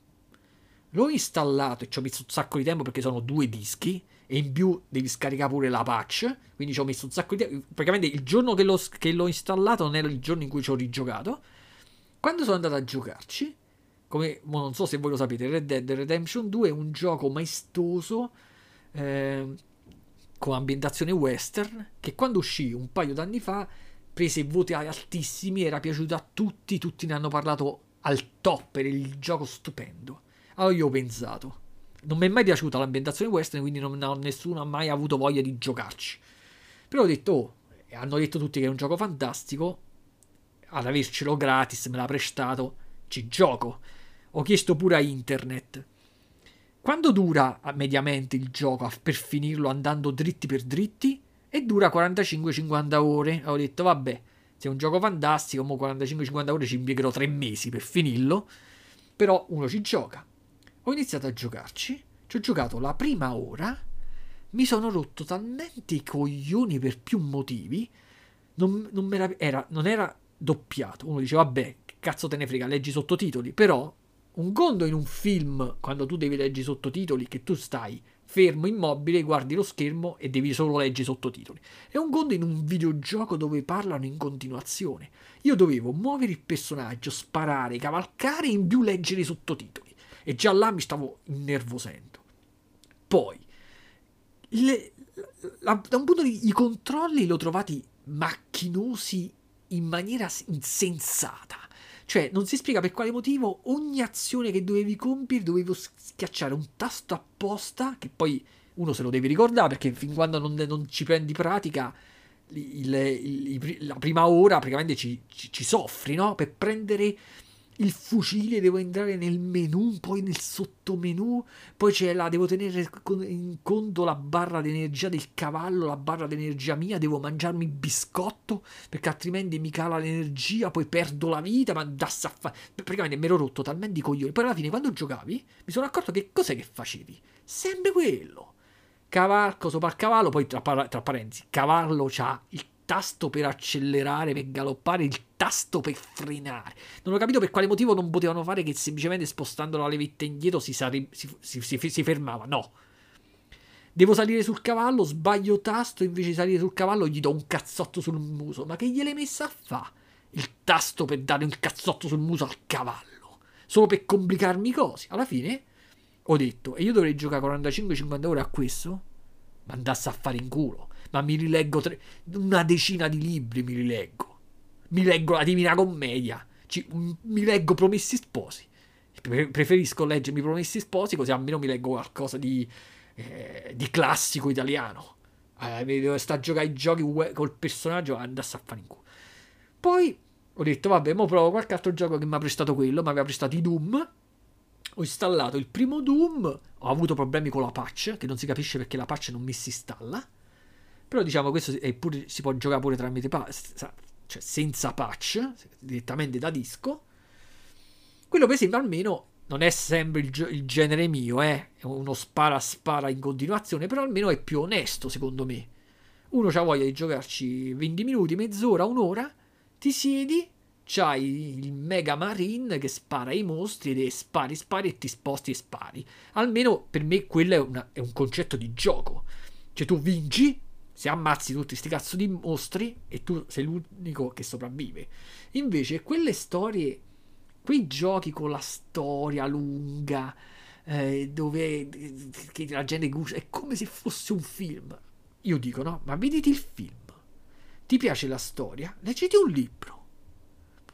L'ho installato e ci ho messo un sacco di tempo perché sono due dischi e in più devi scaricare pure la patch. Quindi ci ho messo un sacco di tempo. Praticamente il giorno che l'ho, che l'ho installato non era il giorno in cui ci ho rigiocato. Quando sono andato a giocarci, come non so se voi lo sapete, Red Dead Redemption 2 è un gioco maestoso eh, con ambientazione western che quando uscì un paio d'anni fa prese voti altissimi, era piaciuto a tutti, tutti ne hanno parlato al top, era il gioco stupendo. Allora io ho pensato, non mi è mai piaciuta l'ambientazione western, quindi non, nessuno ha mai avuto voglia di giocarci. Però ho detto, oh, hanno detto tutti che è un gioco fantastico, ad avercelo gratis, me l'ha prestato, ci gioco. Ho chiesto pure a internet. quando dura mediamente il gioco per finirlo andando dritti per dritti? E dura 45-50 ore. Ho detto, vabbè, se è un gioco fantastico, mo 45-50 ore ci impiegherò 3 mesi per finirlo. Però uno ci gioca. Ho iniziato a giocarci, ci ho giocato la prima ora, mi sono rotto talmente i coglioni per più motivi, non, non, era, non era doppiato. Uno dice, vabbè, cazzo te ne frega, leggi sottotitoli. Però un conto in un film, quando tu devi leggere i sottotitoli, che tu stai fermo, immobile, guardi lo schermo e devi solo leggere i sottotitoli. È un conto in un videogioco dove parlano in continuazione. Io dovevo muovere il personaggio, sparare, cavalcare e in più leggere i sottotitoli. E già là mi stavo innervosendo. Poi, le, la, da un punto di vista, i controlli li ho trovati macchinosi in maniera insensata. Cioè, non si spiega per quale motivo ogni azione che dovevi compiere dovevo schiacciare un tasto apposta, che poi uno se lo deve ricordare perché fin quando non, non ci prendi pratica, il, il, il, la prima ora praticamente ci, ci, ci soffri, no? Per prendere il fucile, devo entrare nel menu, poi nel sottomenu, poi c'è la, devo tenere in conto la barra d'energia del cavallo, la barra d'energia mia, devo mangiarmi il biscotto perché altrimenti mi cala l'energia, poi perdo la vita, ma andasse a fare... Praticamente mi ero rotto talmente i coglioni. Poi alla fine quando giocavi mi sono accorto che cos'è che facevi? Sempre quello. Cavalco sopra il cavallo, poi tra, tra parentesi, cavallo c'ha il tasto per accelerare, per galoppare, il tasto per frenare. Non ho capito per quale motivo non potevano fare che semplicemente spostando la levetta indietro si, sare- si, si, si fermava. No. Devo salire sul cavallo, sbaglio tasto, invece di salire sul cavallo gli do un cazzotto sul muso. Ma che gliel'hai messa a fa? Il tasto per dare un cazzotto sul muso al cavallo. Solo per complicarmi cose. Alla fine ho detto, e io dovrei giocare 45-50 ore a questo? Ma andasse a fare in culo ma mi rileggo tre, una decina di libri, mi rileggo. Mi leggo la Divina Commedia, ci, mi leggo Promessi Sposi. Preferisco leggermi Promessi Sposi, così almeno mi leggo qualcosa di, eh, di classico italiano. Eh, sta a giocare i giochi col personaggio, andasse a fare in culo. Poi ho detto, vabbè, mo provo qualche altro gioco che mi ha prestato quello, mi aveva prestato i Doom. Ho installato il primo Doom, ho avuto problemi con la patch, che non si capisce perché la patch non mi si installa. Però diciamo questo pure, si può giocare pure tramite patch, cioè senza patch, direttamente da disco. Quello per esempio almeno non è sempre il, il genere mio, eh? è uno spara spara in continuazione, però almeno è più onesto secondo me. Uno ha voglia di giocarci 20 minuti, mezz'ora, un'ora, ti siedi, c'hai il Mega Marine che spara ai mostri e spari, spari e ti sposti e spari. Almeno per me quello è, una, è un concetto di gioco. Cioè tu vinci, se ammazzi tutti questi cazzo di mostri e tu sei l'unico che sopravvive. Invece quelle storie, quei giochi con la storia lunga, eh, dove che la gente gusta, è come se fosse un film. Io dico no, ma vediti il film. Ti piace la storia? Leggiti un libro.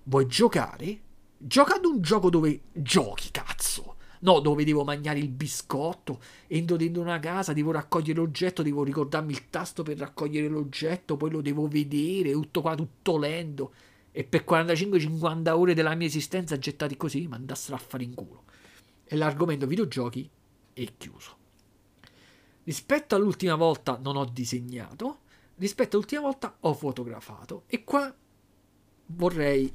Vuoi giocare? Gioca ad un gioco dove giochi, cazzo. No, dove devo mangiare il biscotto, entro dentro una casa, devo raccogliere l'oggetto, devo ricordarmi il tasto per raccogliere l'oggetto, poi lo devo vedere, tutto qua, tutto lento. E per 45-50 ore della mia esistenza gettati così, ma andassero a fare in culo. E l'argomento videogiochi è chiuso. Rispetto all'ultima volta non ho disegnato, rispetto all'ultima volta ho fotografato. E qua vorrei,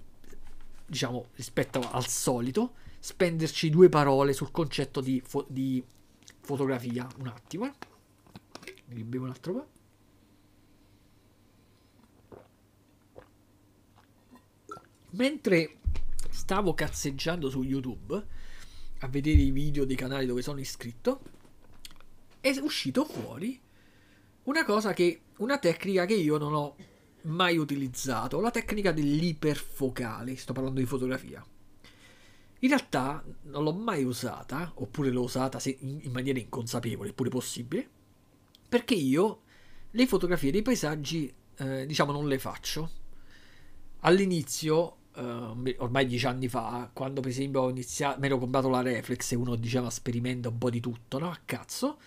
diciamo, rispetto al solito, spenderci due parole sul concetto di, fo- di fotografia. Un attimo, eh. Mi ribevo un altro po'. Mentre stavo cazzeggiando su YouTube a vedere i video dei canali dove sono iscritto, è uscito fuori una cosa che, una tecnica che io non ho mai utilizzato, la tecnica dell'iperfocale, sto parlando di fotografia. In realtà non l'ho mai usata, oppure l'ho usata in maniera inconsapevole, pure possibile, perché io le fotografie dei paesaggi, eh, diciamo, non le faccio. All'inizio, eh, ormai dieci anni fa, quando per esempio ho iniziato, mi ero comprato la reflex e uno diceva sperimenta un po' di tutto, no? A cazzo,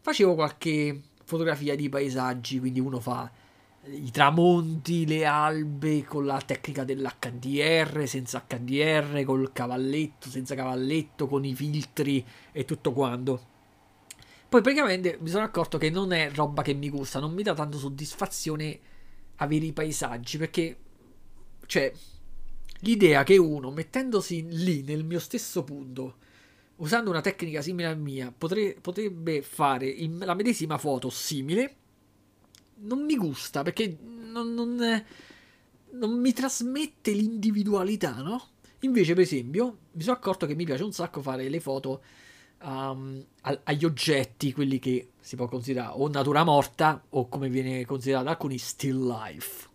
facevo qualche fotografia di paesaggi, quindi uno fa i tramonti, le albe con la tecnica dell'HDR, senza HDR, col cavalletto, senza cavalletto, con i filtri e tutto quanto. Poi praticamente mi sono accorto che non è roba che mi gusta, non mi dà tanto soddisfazione avere i paesaggi perché, cioè, l'idea che uno mettendosi lì nel mio stesso punto, usando una tecnica simile alla mia, potre, potrebbe fare in, la medesima foto simile, non mi gusta perché non, non, non mi trasmette l'individualità, no? Invece, per esempio, mi sono accorto che mi piace un sacco fare le foto um, agli oggetti, quelli che si può considerare o natura morta o come viene considerato da alcuni still life,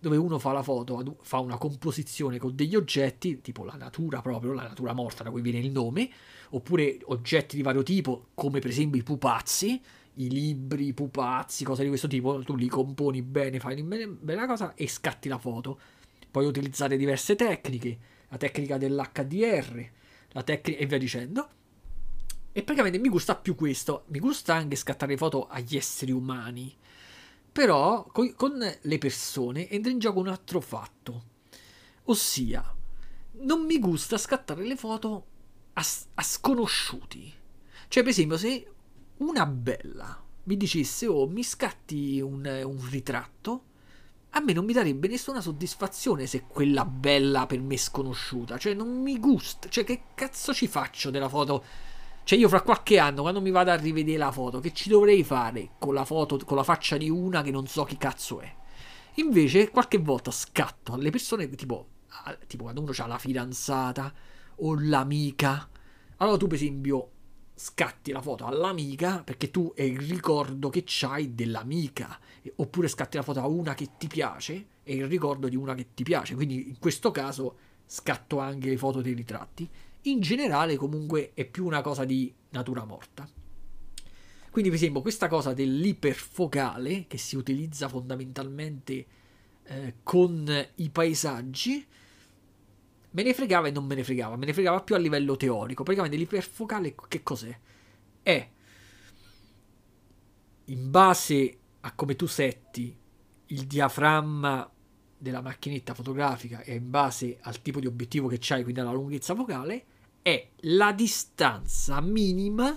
dove uno fa la foto, fa una composizione con degli oggetti, tipo la natura proprio, la natura morta da cui viene il nome, oppure oggetti di vario tipo, come per esempio i pupazzi, i libri, i pupazzi, cose di questo tipo, tu li componi bene, fai bene, bene la cosa e scatti la foto. Puoi utilizzare diverse tecniche, la tecnica dell'HDR, la tecnica e via dicendo e praticamente mi gusta più questo. Mi gusta anche scattare foto agli esseri umani. Però con, con le persone entra in gioco un altro fatto. Ossia, non mi gusta scattare le foto a, a sconosciuti. Cioè, per esempio, se una bella mi dicesse, oh, mi scatti un, un ritratto, a me non mi darebbe nessuna soddisfazione se quella bella per me sconosciuta. Cioè, non mi gusta. Cioè, che cazzo ci faccio della foto cioè io fra qualche anno, quando mi vado a rivedere la foto, che ci dovrei fare con la foto, con la faccia di una che non so chi cazzo è? Invece qualche volta scatto alle persone tipo, tipo quando uno ha la fidanzata o l'amica. Allora tu per esempio scatti la foto all'amica perché tu è il ricordo che c'hai dell'amica. Oppure scatti la foto a una che ti piace è il ricordo di una che ti piace. Quindi in questo caso scatto anche le foto dei ritratti in generale comunque è più una cosa di natura morta. Quindi per esempio questa cosa dell'iperfocale che si utilizza fondamentalmente eh, con i paesaggi me ne fregava e non me ne fregava, me ne fregava più a livello teorico. Praticamente l'iperfocale che cos'è? È in base a come tu setti il diaframma della macchinetta fotografica e in base al tipo di obiettivo che c'hai, quindi alla lunghezza focale, è la distanza minima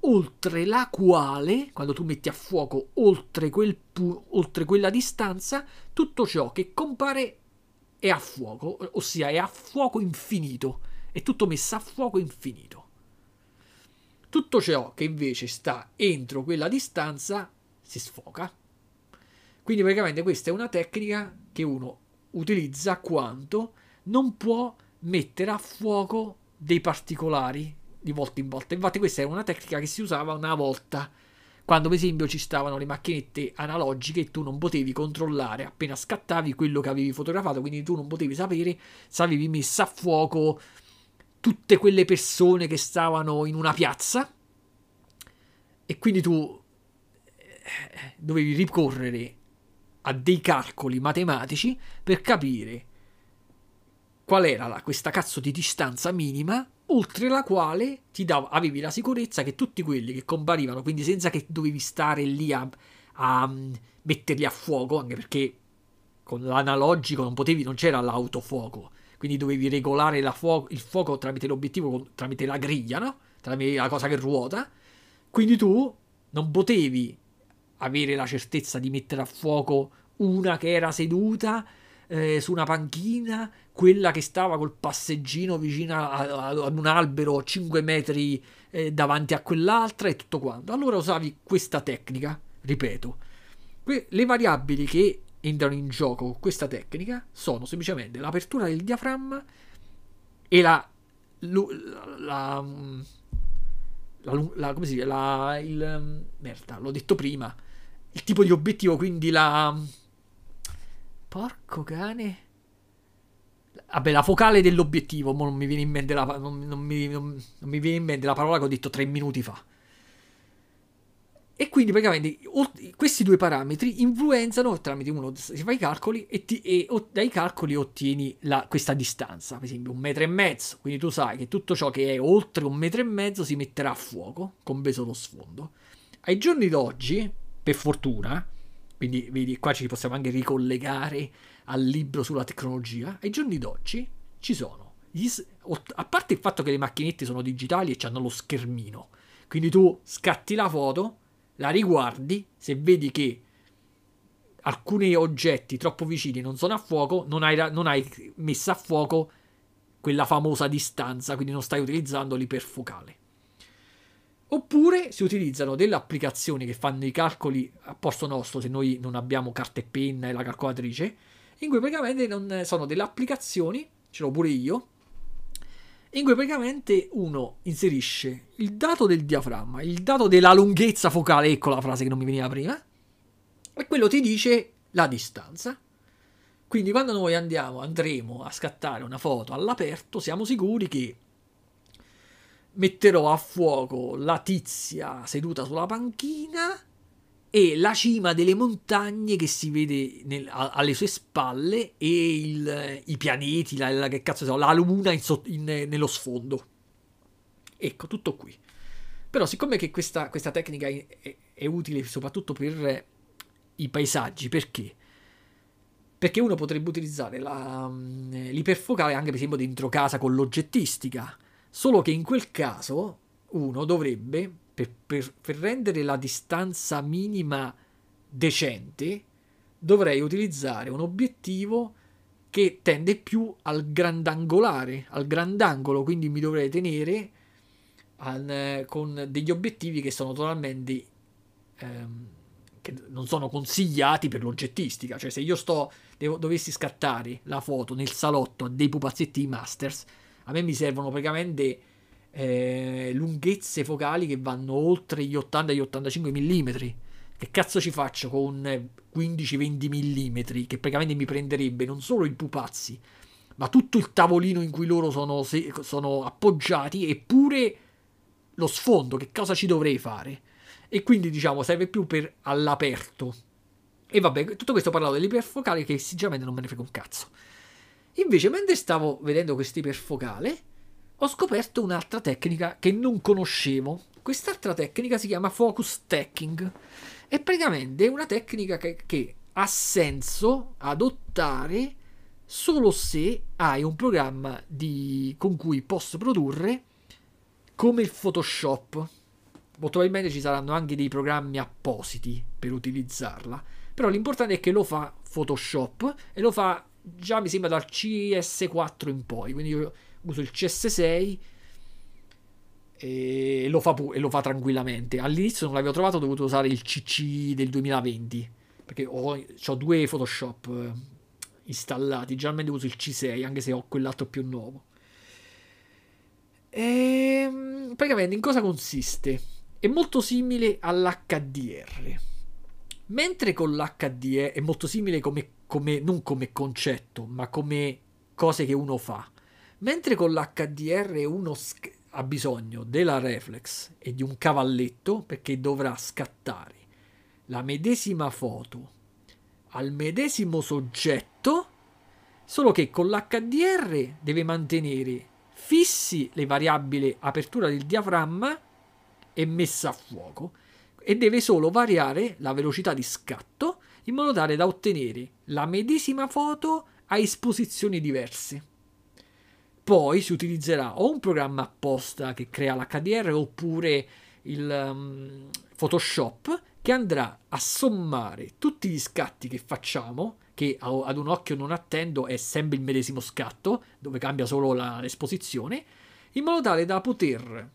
oltre la quale, quando tu metti a fuoco oltre, quel pu- oltre quella distanza, tutto ciò che compare è a fuoco, ossia è a fuoco infinito, è tutto messo a fuoco infinito. Tutto ciò che invece sta entro quella distanza si sfoca. Quindi praticamente questa è una tecnica che uno utilizza quanto non può mettere a fuoco dei particolari di volta in volta. Infatti, questa è una tecnica che si usava una volta. Quando, per esempio, ci stavano le macchinette analogiche e tu non potevi controllare. Appena scattavi quello che avevi fotografato, quindi tu non potevi sapere se avevi messo a fuoco tutte quelle persone che stavano in una piazza. E quindi tu eh, dovevi ricorrere a dei calcoli matematici per capire qual era la, questa cazzo di distanza minima oltre la quale ti dava, avevi la sicurezza che tutti quelli che comparivano, quindi senza che dovevi stare lì a, a mm, metterli a fuoco, anche perché con l'analogico non potevi, non c'era l'autofuoco, quindi dovevi regolare fuoco, il fuoco tramite l'obiettivo, tramite la griglia, no? Tramite la cosa che ruota. Quindi tu non potevi avere la certezza di mettere a fuoco una che era seduta eh, su una panchina, quella che stava col passeggino vicino ad un albero 5 metri eh, davanti a quell'altra e tutto quanto. Allora usavi questa tecnica, ripeto. Que- le variabili che entrano in gioco con questa tecnica sono semplicemente l'apertura del diaframma e la, la, la, la, come si dice la, il merda l'ho detto prima il tipo di obiettivo quindi la Porco cane. Vabbè, la focale dell'obiettivo, non mi viene in mente la, non, non, mi, non mi viene in mente la parola che ho detto tre minuti fa. E quindi praticamente questi due parametri influenzano tramite uno si fa i calcoli e, ti, e dai calcoli ottieni la, questa distanza, per esempio un metro e mezzo. Quindi tu sai che tutto ciò che è oltre un metro e mezzo si metterà a fuoco, compreso lo sfondo. Ai giorni d'oggi, per fortuna, quindi vedi, qua ci possiamo anche ricollegare al libro sulla tecnologia. Ai giorni d'oggi ci sono, gli, a parte il fatto che le macchinette sono digitali e hanno lo schermino, Quindi tu scatti la foto, la riguardi, se vedi che alcuni oggetti troppo vicini non sono a fuoco, non hai, non hai messo a fuoco quella famosa distanza, quindi non stai utilizzando l'iperfocale. Oppure si utilizzano delle applicazioni che fanno i calcoli a posto nostro se noi non abbiamo carta e penna e la calcolatrice, in cui praticamente sono delle applicazioni, ce l'ho pure io, in cui praticamente uno inserisce il dato del diaframma, il dato della lunghezza focale, ecco la frase che non mi veniva prima, e quello ti dice la distanza. Quindi quando noi andiamo, andremo a scattare una foto all'aperto, siamo sicuri che metterò a fuoco la tizia seduta sulla panchina e la cima delle montagne che si vede nel, a, alle sue spalle e il, i pianeti, la, la, che cazzo so, la luna in, in, nello sfondo. Ecco, tutto qui. Però siccome che questa, questa tecnica è, è, è, utile soprattutto per i paesaggi, perché? Perché uno potrebbe utilizzare la, l'iperfocale anche per esempio dentro casa con l'oggettistica, solo che in quel caso uno dovrebbe per, per, per rendere la distanza minima decente, dovrei utilizzare un obiettivo che tende più al grandangolare, al grandangolo, quindi mi dovrei tenere al, con degli obiettivi che sono totalmente ehm, che non sono consigliati per l'oggettistica, cioè se io sto devo, dovessi scattare la foto nel salotto a dei pupazzetti Masters, a me mi servono praticamente eh, lunghezze focali che vanno oltre gli 80 gli 85 mm. Che cazzo ci faccio con 15-20 mm che praticamente mi prenderebbe non solo i pupazzi, ma tutto il tavolino in cui loro sono, se- sono appoggiati eppure lo sfondo, che cosa ci dovrei fare? E quindi diciamo serve più per all'aperto. E vabbè, tutto questo parlato dell'iperfocale che sinceramente non me ne frega un cazzo. Invece, mentre stavo vedendo questo iperfocale, ho scoperto un'altra tecnica che non conoscevo. Quest'altra tecnica si chiama focus stacking. È praticamente una tecnica che, che ha senso adottare solo se hai un programma di, con cui posso produrre come il Photoshop. Molto probabilmente ci saranno anche dei programmi appositi per utilizzarla. Però l'importante è che lo fa Photoshop e lo fa già mi sembra dal CS4 in poi. Quindi io uso il CS6 e lo, fa pu- e lo fa tranquillamente. All'inizio non l'avevo trovato, ho dovuto usare il CC del 2020 perché ho, ho due Photoshop eh, installati. Generalmente uso il C6 anche se ho quell'altro più nuovo. E, ehm, praticamente in cosa consiste? È molto simile all'HDR. Mentre con l'HDR è molto simile come, come, non come concetto, ma come cose che uno fa. Mentre con l'HDR uno sc- ha bisogno della reflex e di un cavalletto perché dovrà scattare la medesima foto al medesimo soggetto, solo che con l'HDR deve mantenere fissi le variabili apertura del diaframma e messa a fuoco e deve solo variare la velocità di scatto in modo tale da ottenere la medesima foto a esposizioni diverse. Poi si utilizzerà o un programma apposta che crea l'HDR oppure il um, Photoshop che andrà a sommare tutti gli scatti che facciamo, che ad un occhio non attendo è sempre il medesimo scatto, dove cambia solo la, l'esposizione, in modo tale da poter,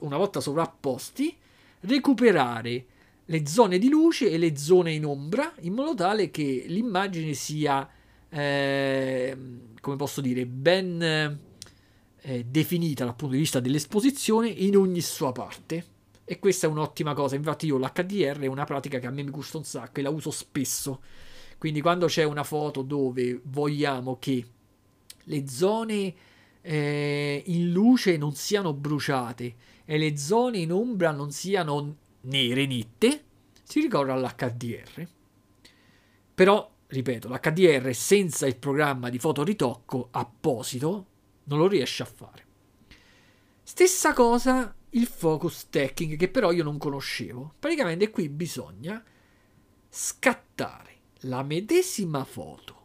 una volta sovrapposti, recuperare le zone di luce e le zone in ombra, in modo tale che l'immagine sia eh, come posso dire, ben eh, definita dal punto di vista dell'esposizione in ogni sua parte. E questa è un'ottima cosa. Infatti, io l'HDR è una pratica che a me mi gusta un sacco e la uso spesso. Quindi, quando c'è una foto dove vogliamo che le zone eh, in luce non siano bruciate e le zone in ombra non siano nere nette, si ricorre all'HDR. Però ripeto, l'HDR senza il programma di fotoritocco apposito non lo riesce a fare. Stessa cosa il focus stacking che però io non conoscevo. Praticamente qui bisogna scattare la medesima foto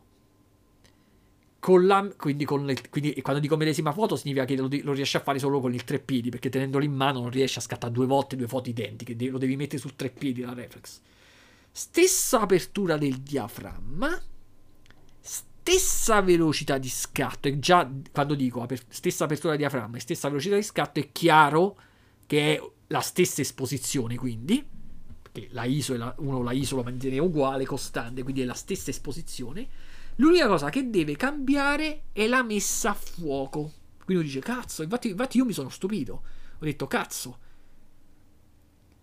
con la, quindi, con le, quindi quando dico medesima foto significa che lo, lo, riesci a fare solo con il tre piedi, perché tenendolo in mano non riesci a scattare due volte due foto identiche, lo devi mettere sul tre piedi la reflex. Stessa apertura del diaframma, stessa velocità di scatto, e già quando dico aper, stessa apertura del diaframma e stessa velocità di scatto è chiaro che è la stessa esposizione, quindi, perché la ISO la, uno la ISO lo mantiene uguale, costante, quindi è la stessa esposizione L'unica cosa che deve cambiare è la messa a fuoco. Quindi dice, cazzo, infatti, infatti io mi sono stupito. Ho detto, cazzo,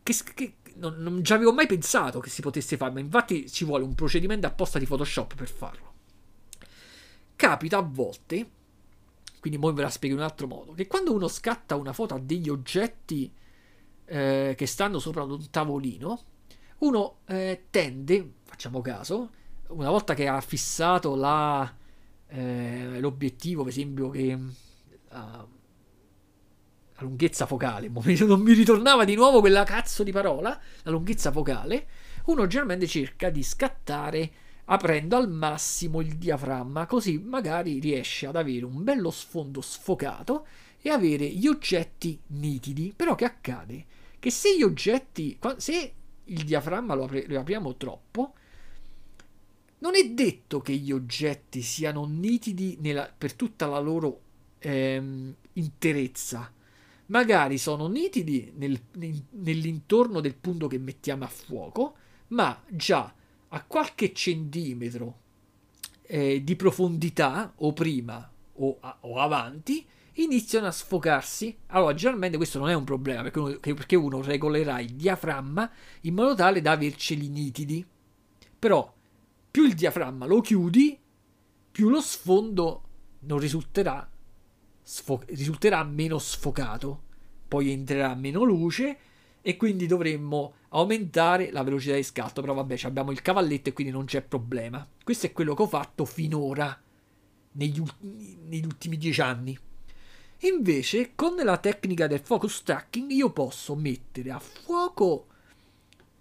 che, che non, non ci avevo mai pensato che si potesse fare, ma infatti ci vuole un procedimento apposta di Photoshop per farlo. Capita a volte, quindi ora ve la spiego in un altro modo, che quando uno scatta una foto a degli oggetti eh, che stanno sopra un tavolino, uno eh, tende, facciamo caso, una volta che ha fissato la, eh, l'obiettivo, per esempio, che uh, la lunghezza focale, non mi ritornava di nuovo quella cazzo di parola, la lunghezza focale, uno generalmente cerca di scattare aprendo al massimo il diaframma, così magari riesce ad avere un bello sfondo sfocato e avere gli oggetti nitidi. Però che accade? Che se gli oggetti, se il diaframma lo, apri, lo apriamo troppo, non è detto che gli oggetti siano nitidi nella, per tutta la loro ehm, interezza. Magari sono nitidi nel, nell'intorno del punto che mettiamo a fuoco, ma già a qualche centimetro eh, di profondità, o prima o, a, o, avanti, iniziano a sfocarsi. Allora, generalmente questo non è un problema perché uno, perché uno regolerà il diaframma in modo tale da averceli nitidi. Però più il diaframma lo chiudi, più lo sfondo non risulterà, sfo- risulterà meno sfocato, poi entrerà meno luce e quindi dovremmo aumentare la velocità di scatto. Però vabbè, abbiamo il cavalletto e quindi non c'è problema. Questo è quello che ho fatto finora, negli, ultimi, negli ultimi dieci anni. Invece, con la tecnica del focus stacking, io posso mettere a fuoco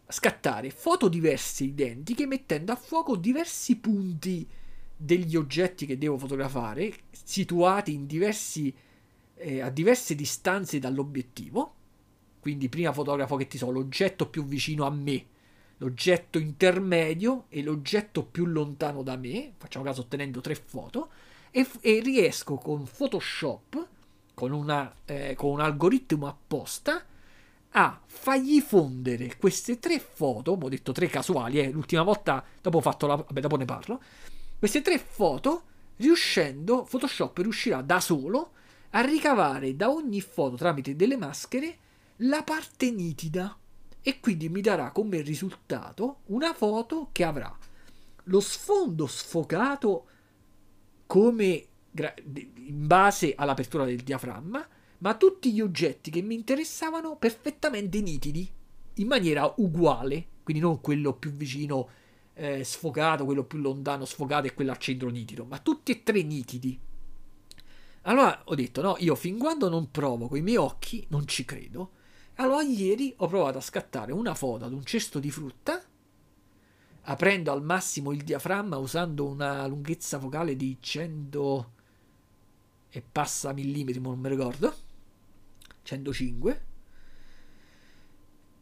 scattare foto diverse identiche mettendo a fuoco diversi punti degli oggetti che devo fotografare situati diversi, eh, a diverse distanze dall'obiettivo. Quindi prima fotografo che ti so l'oggetto più vicino a me l'oggetto intermedio e l'oggetto più lontano da me facciamo caso ottenendo tre foto e, e riesco con Photoshop con, una, eh, con un algoritmo apposta a fargli fondere queste tre foto, ho detto tre casuali, eh, l'ultima volta, dopo la... vabbè, dopo ne parlo, queste tre foto, riuscendo, Photoshop riuscirà da solo a ricavare da ogni foto tramite delle maschere la parte nitida e quindi mi darà come risultato una foto che avrà lo sfondo sfocato come in base all'apertura del diaframma ma tutti gli oggetti che mi interessavano perfettamente nitidi, in maniera uguale, quindi non quello più vicino eh, sfocato, quello più lontano sfocato e quello al centro nitido, ma tutti e tre nitidi. Allora ho detto, no, io fin quando non provo con i miei occhi non ci credo. Allora ieri ho provato a scattare una foto ad un cesto di frutta, aprendo al massimo il diaframma usando una lunghezza focale di 100 e passa millimetri, non mi ricordo 105.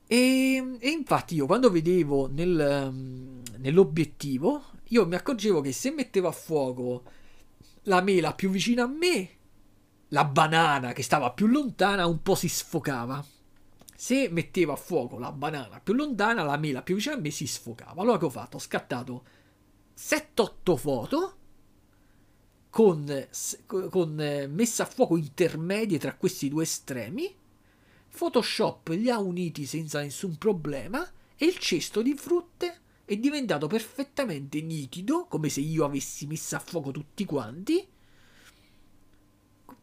E, e, infatti io quando vedevo nel, nell'obiettivo, io mi accorgevo che se mettevo a fuoco la mela più vicina a me, la banana che stava più lontana un po' si sfocava. Se mettevo a fuoco la banana più lontana, la mela più vicina a me si sfocava. Allora che ho fatto? Ho scattato 7-8 foto con, con eh, messa a fuoco intermedie tra questi due estremi. Photoshop li ha uniti senza nessun problema e il cesto di frutte è diventato perfettamente nitido, come se io avessi messo a fuoco tutti quanti,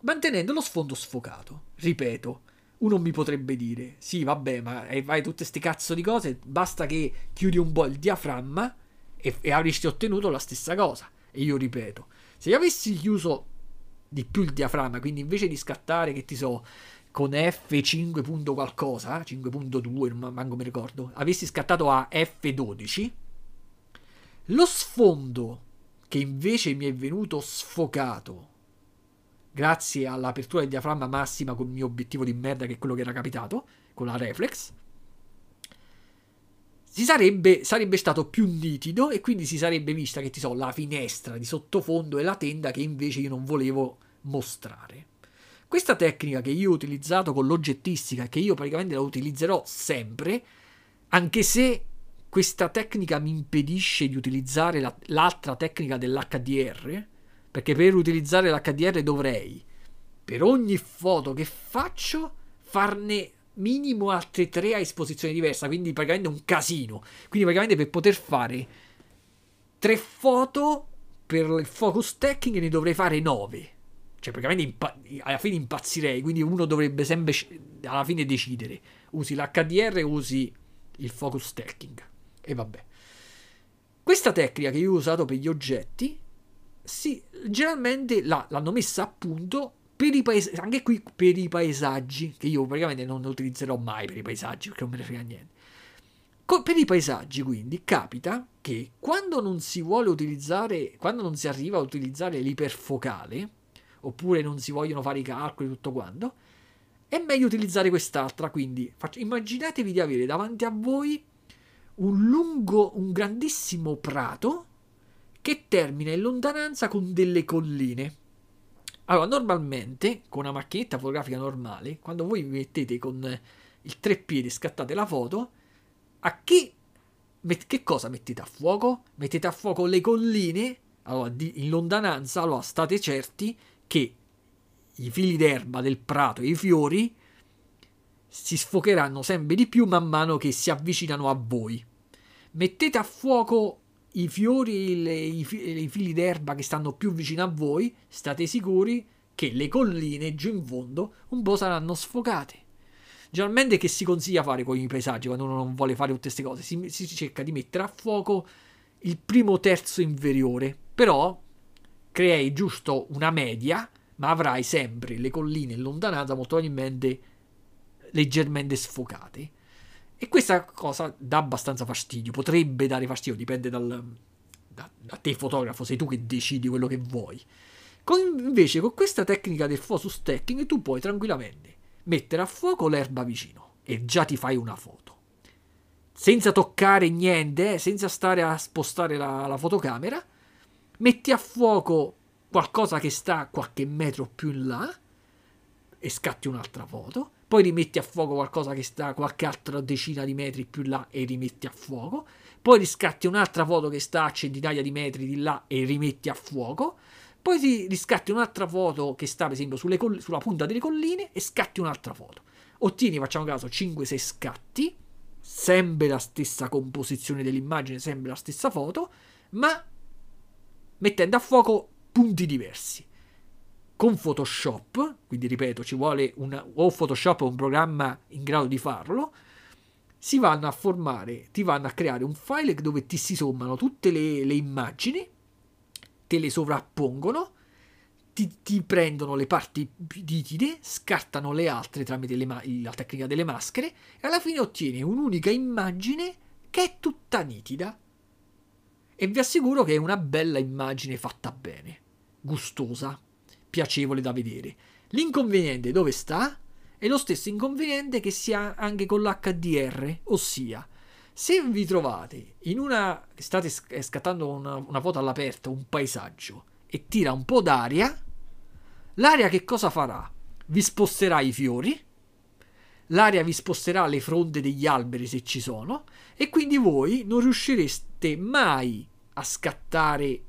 mantenendo lo sfondo sfocato. Ripeto, uno mi potrebbe dire, sì vabbè, ma fai tutte queste cazzo di cose, basta che chiudi un po' il diaframma e, e avresti ottenuto la stessa cosa. E io ripeto, se io avessi chiuso di più il diaframma, quindi invece di scattare, che ti so, con F5. qualcosa, 5.2, non manco mi ricordo, avessi scattato a F12, lo sfondo che invece mi è venuto sfocato grazie all'apertura del diaframma massima con il mio obiettivo di merda che è quello che era capitato con la reflex si sarebbe, sarebbe stato più nitido e quindi si sarebbe vista che ti so la finestra di sottofondo e la tenda che invece io non volevo mostrare. Questa tecnica che io ho utilizzato con l'oggettistica, che io praticamente la utilizzerò sempre, anche se questa tecnica mi impedisce di utilizzare la, l'altra tecnica dell'HDR, perché per utilizzare l'HDR dovrei, per ogni foto che faccio, farne minimo altre tre a esposizione diversa, quindi praticamente un casino. Quindi praticamente per poter fare tre foto per il focus stacking ne dovrei fare nove. Cioè, praticamente impa- alla fine impazzirei. Quindi uno dovrebbe sempre alla fine decidere. Usi l'HDR o usi il focus stacking. E vabbè. Questa tecnica che io ho usato per gli oggetti, sì, generalmente la, l'hanno messa a punto per i paesaggi, anche qui per i paesaggi, che io praticamente non utilizzerò mai per i paesaggi perché non me ne frega niente. Co- per i paesaggi, quindi, capita che quando non si vuole utilizzare, quando non si arriva a utilizzare l'iperfocale, oppure non si vogliono fare i calcoli tutto quanto, è meglio utilizzare quest'altra. Quindi faccio, immaginatevi di avere davanti a voi un lungo, un grandissimo prato che termina in lontananza con delle colline. Allora, normalmente con una macchinetta fotografica normale, quando voi vi mettete con il treppiedi e scattate la foto, a che, met- che cosa mettete a fuoco? Mettete a fuoco le colline allora, di, in lontananza, allora state certi che i fili d'erba del prato e i fiori si sfocheranno sempre di più man mano che si avvicinano a voi. Mettete a fuoco i fiori, le, i, i fili d'erba che stanno più vicino a voi, state sicuri che le colline giù in fondo un po' saranno sfocate. Generalmente che si consiglia fare con i paesaggi quando uno non vuole fare tutte queste cose? Si, si cerca di mettere a fuoco il primo terzo inferiore, però crei giusto una media, ma avrai sempre le colline in lontananza molto probabilmente leggermente sfocate. E questa cosa dà abbastanza fastidio, potrebbe dare fastidio, dipende dal, da, da, te fotografo, sei tu che decidi quello che vuoi. Con, invece con questa tecnica del photo stacking tu puoi tranquillamente mettere a fuoco l'erba vicino e già ti fai una foto. Senza toccare niente, eh, senza stare a spostare la, la fotocamera, metti a fuoco qualcosa che sta qualche metro più in là e scatti un'altra foto, poi rimetti a fuoco qualcosa che sta qualche altra decina di metri più là e rimetti a fuoco, poi riscatti un'altra foto che sta a centinaia di metri di là e rimetti a fuoco, poi ti riscatti un'altra foto che sta per esempio coll- sulla punta delle colline e scatti un'altra foto. Ottieni, facciamo caso, 5-6 scatti, sempre la stessa composizione dell'immagine, sempre la stessa foto, ma mettendo a fuoco punti diversi. Con Photoshop, quindi ripeto, ci vuole una, o Photoshop o un programma in grado di farlo, si vanno a formare, ti vanno a creare un file dove ti si sommano tutte le, le immagini, te le sovrappongono, ti, ti, prendono le parti nitide, scartano le altre tramite le ma- la tecnica delle maschere e alla fine ottieni un'unica immagine che è tutta nitida. E vi assicuro che è una bella immagine fatta bene, gustosa, piacevole da vedere. L'inconveniente dove sta? È lo stesso inconveniente che si ha anche con l'HDR, ossia se vi trovate in una state scattando una, una foto all'aperto, un paesaggio e tira un po' d'aria, l'aria che cosa farà? Vi sposterà i fiori, l'aria vi sposterà le fronde degli alberi se ci sono e quindi voi non riuscireste mai a scattare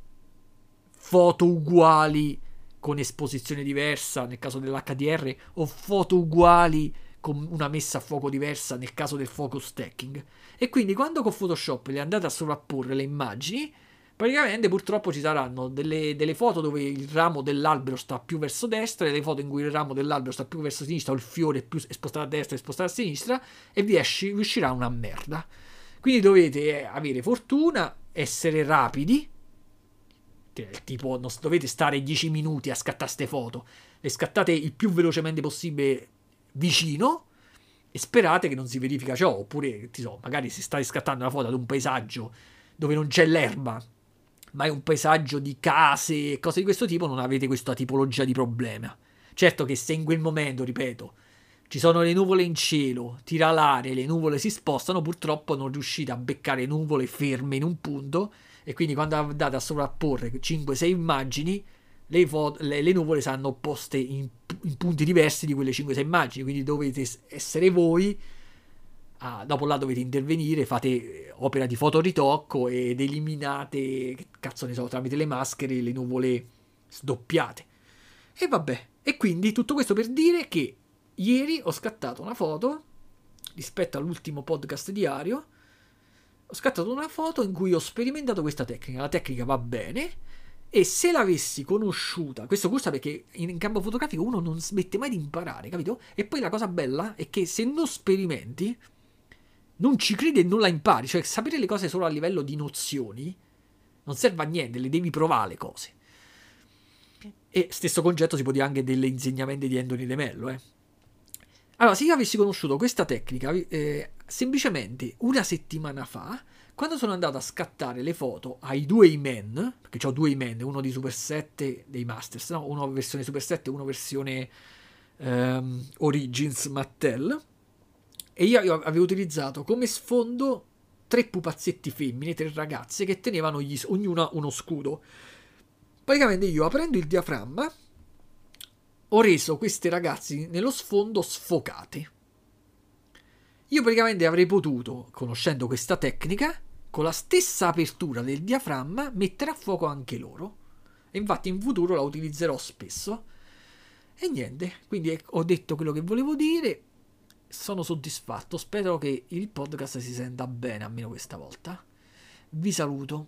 foto uguali con esposizione diversa nel caso dell'HDR o foto uguali con una messa a fuoco diversa nel caso del focus stacking. E quindi quando con Photoshop le andate a sovrapporre le immagini, praticamente purtroppo ci saranno delle, delle, foto dove il ramo dell'albero sta più verso destra, e delle foto in cui il ramo dell'albero sta più verso sinistra o il fiore è più spostato a destra e spostato a sinistra e vi, esci, vi uscirà una merda. Quindi dovete eh, avere fortuna essere rapidi. Tipo, non dovete stare 10 minuti a scattare queste foto. Le scattate il più velocemente possibile vicino e sperate che non si verifica ciò. Oppure, so, magari se state scattando una foto ad un paesaggio dove non c'è l'erba, ma è un paesaggio di case e cose di questo tipo, non avete questa tipologia di problema. Certo che se in quel momento, ripeto, ci sono le nuvole in cielo, tira l'aria, le nuvole si spostano, purtroppo non riuscite a beccare nuvole ferme in un punto e quindi quando andate a sovrapporre 5-6 immagini, le, foto, le, le, nuvole saranno poste in, in, punti diversi di quelle 5-6 immagini, quindi dovete essere voi, ah, dopo là dovete intervenire, fate opera di fotoritocco ed eliminate, cazzo ne so, tramite le maschere le nuvole sdoppiate. E vabbè, e quindi tutto questo per dire che ieri ho scattato una foto rispetto all'ultimo podcast diario. Ho scattato una foto in cui ho sperimentato questa tecnica. La tecnica va bene. E se l'avessi conosciuta, questo gusta perché in campo fotografico uno non smette mai di imparare, capito? E poi la cosa bella è che se non sperimenti, non ci credi e non la impari. Cioè, sapere le cose solo a livello di nozioni non serve a niente, le devi provare le cose. E stesso concetto si può dire anche degli insegnamenti di Anthony De Mello, eh. Allora, se io avessi conosciuto questa tecnica eh, semplicemente una settimana fa, quando sono andato a scattare le foto ai due Iman, perché ho due Iman, uno di Super 7 dei Masters, no? uno versione Super 7 e uno versione um, Origins Mattel, e io avevo utilizzato come sfondo tre pupazzetti femmine, tre ragazze che tenevano gli, ognuna uno scudo. Praticamente io aprendo il diaframma ho reso queste ragazze nello sfondo sfocate. Io praticamente avrei potuto, conoscendo questa tecnica, con la stessa apertura del diaframma, mettere a fuoco anche loro. E infatti in futuro la utilizzerò spesso. E niente, quindi ho detto quello che volevo dire. Sono soddisfatto. Spero che il podcast si senta bene, almeno questa volta. Vi saluto.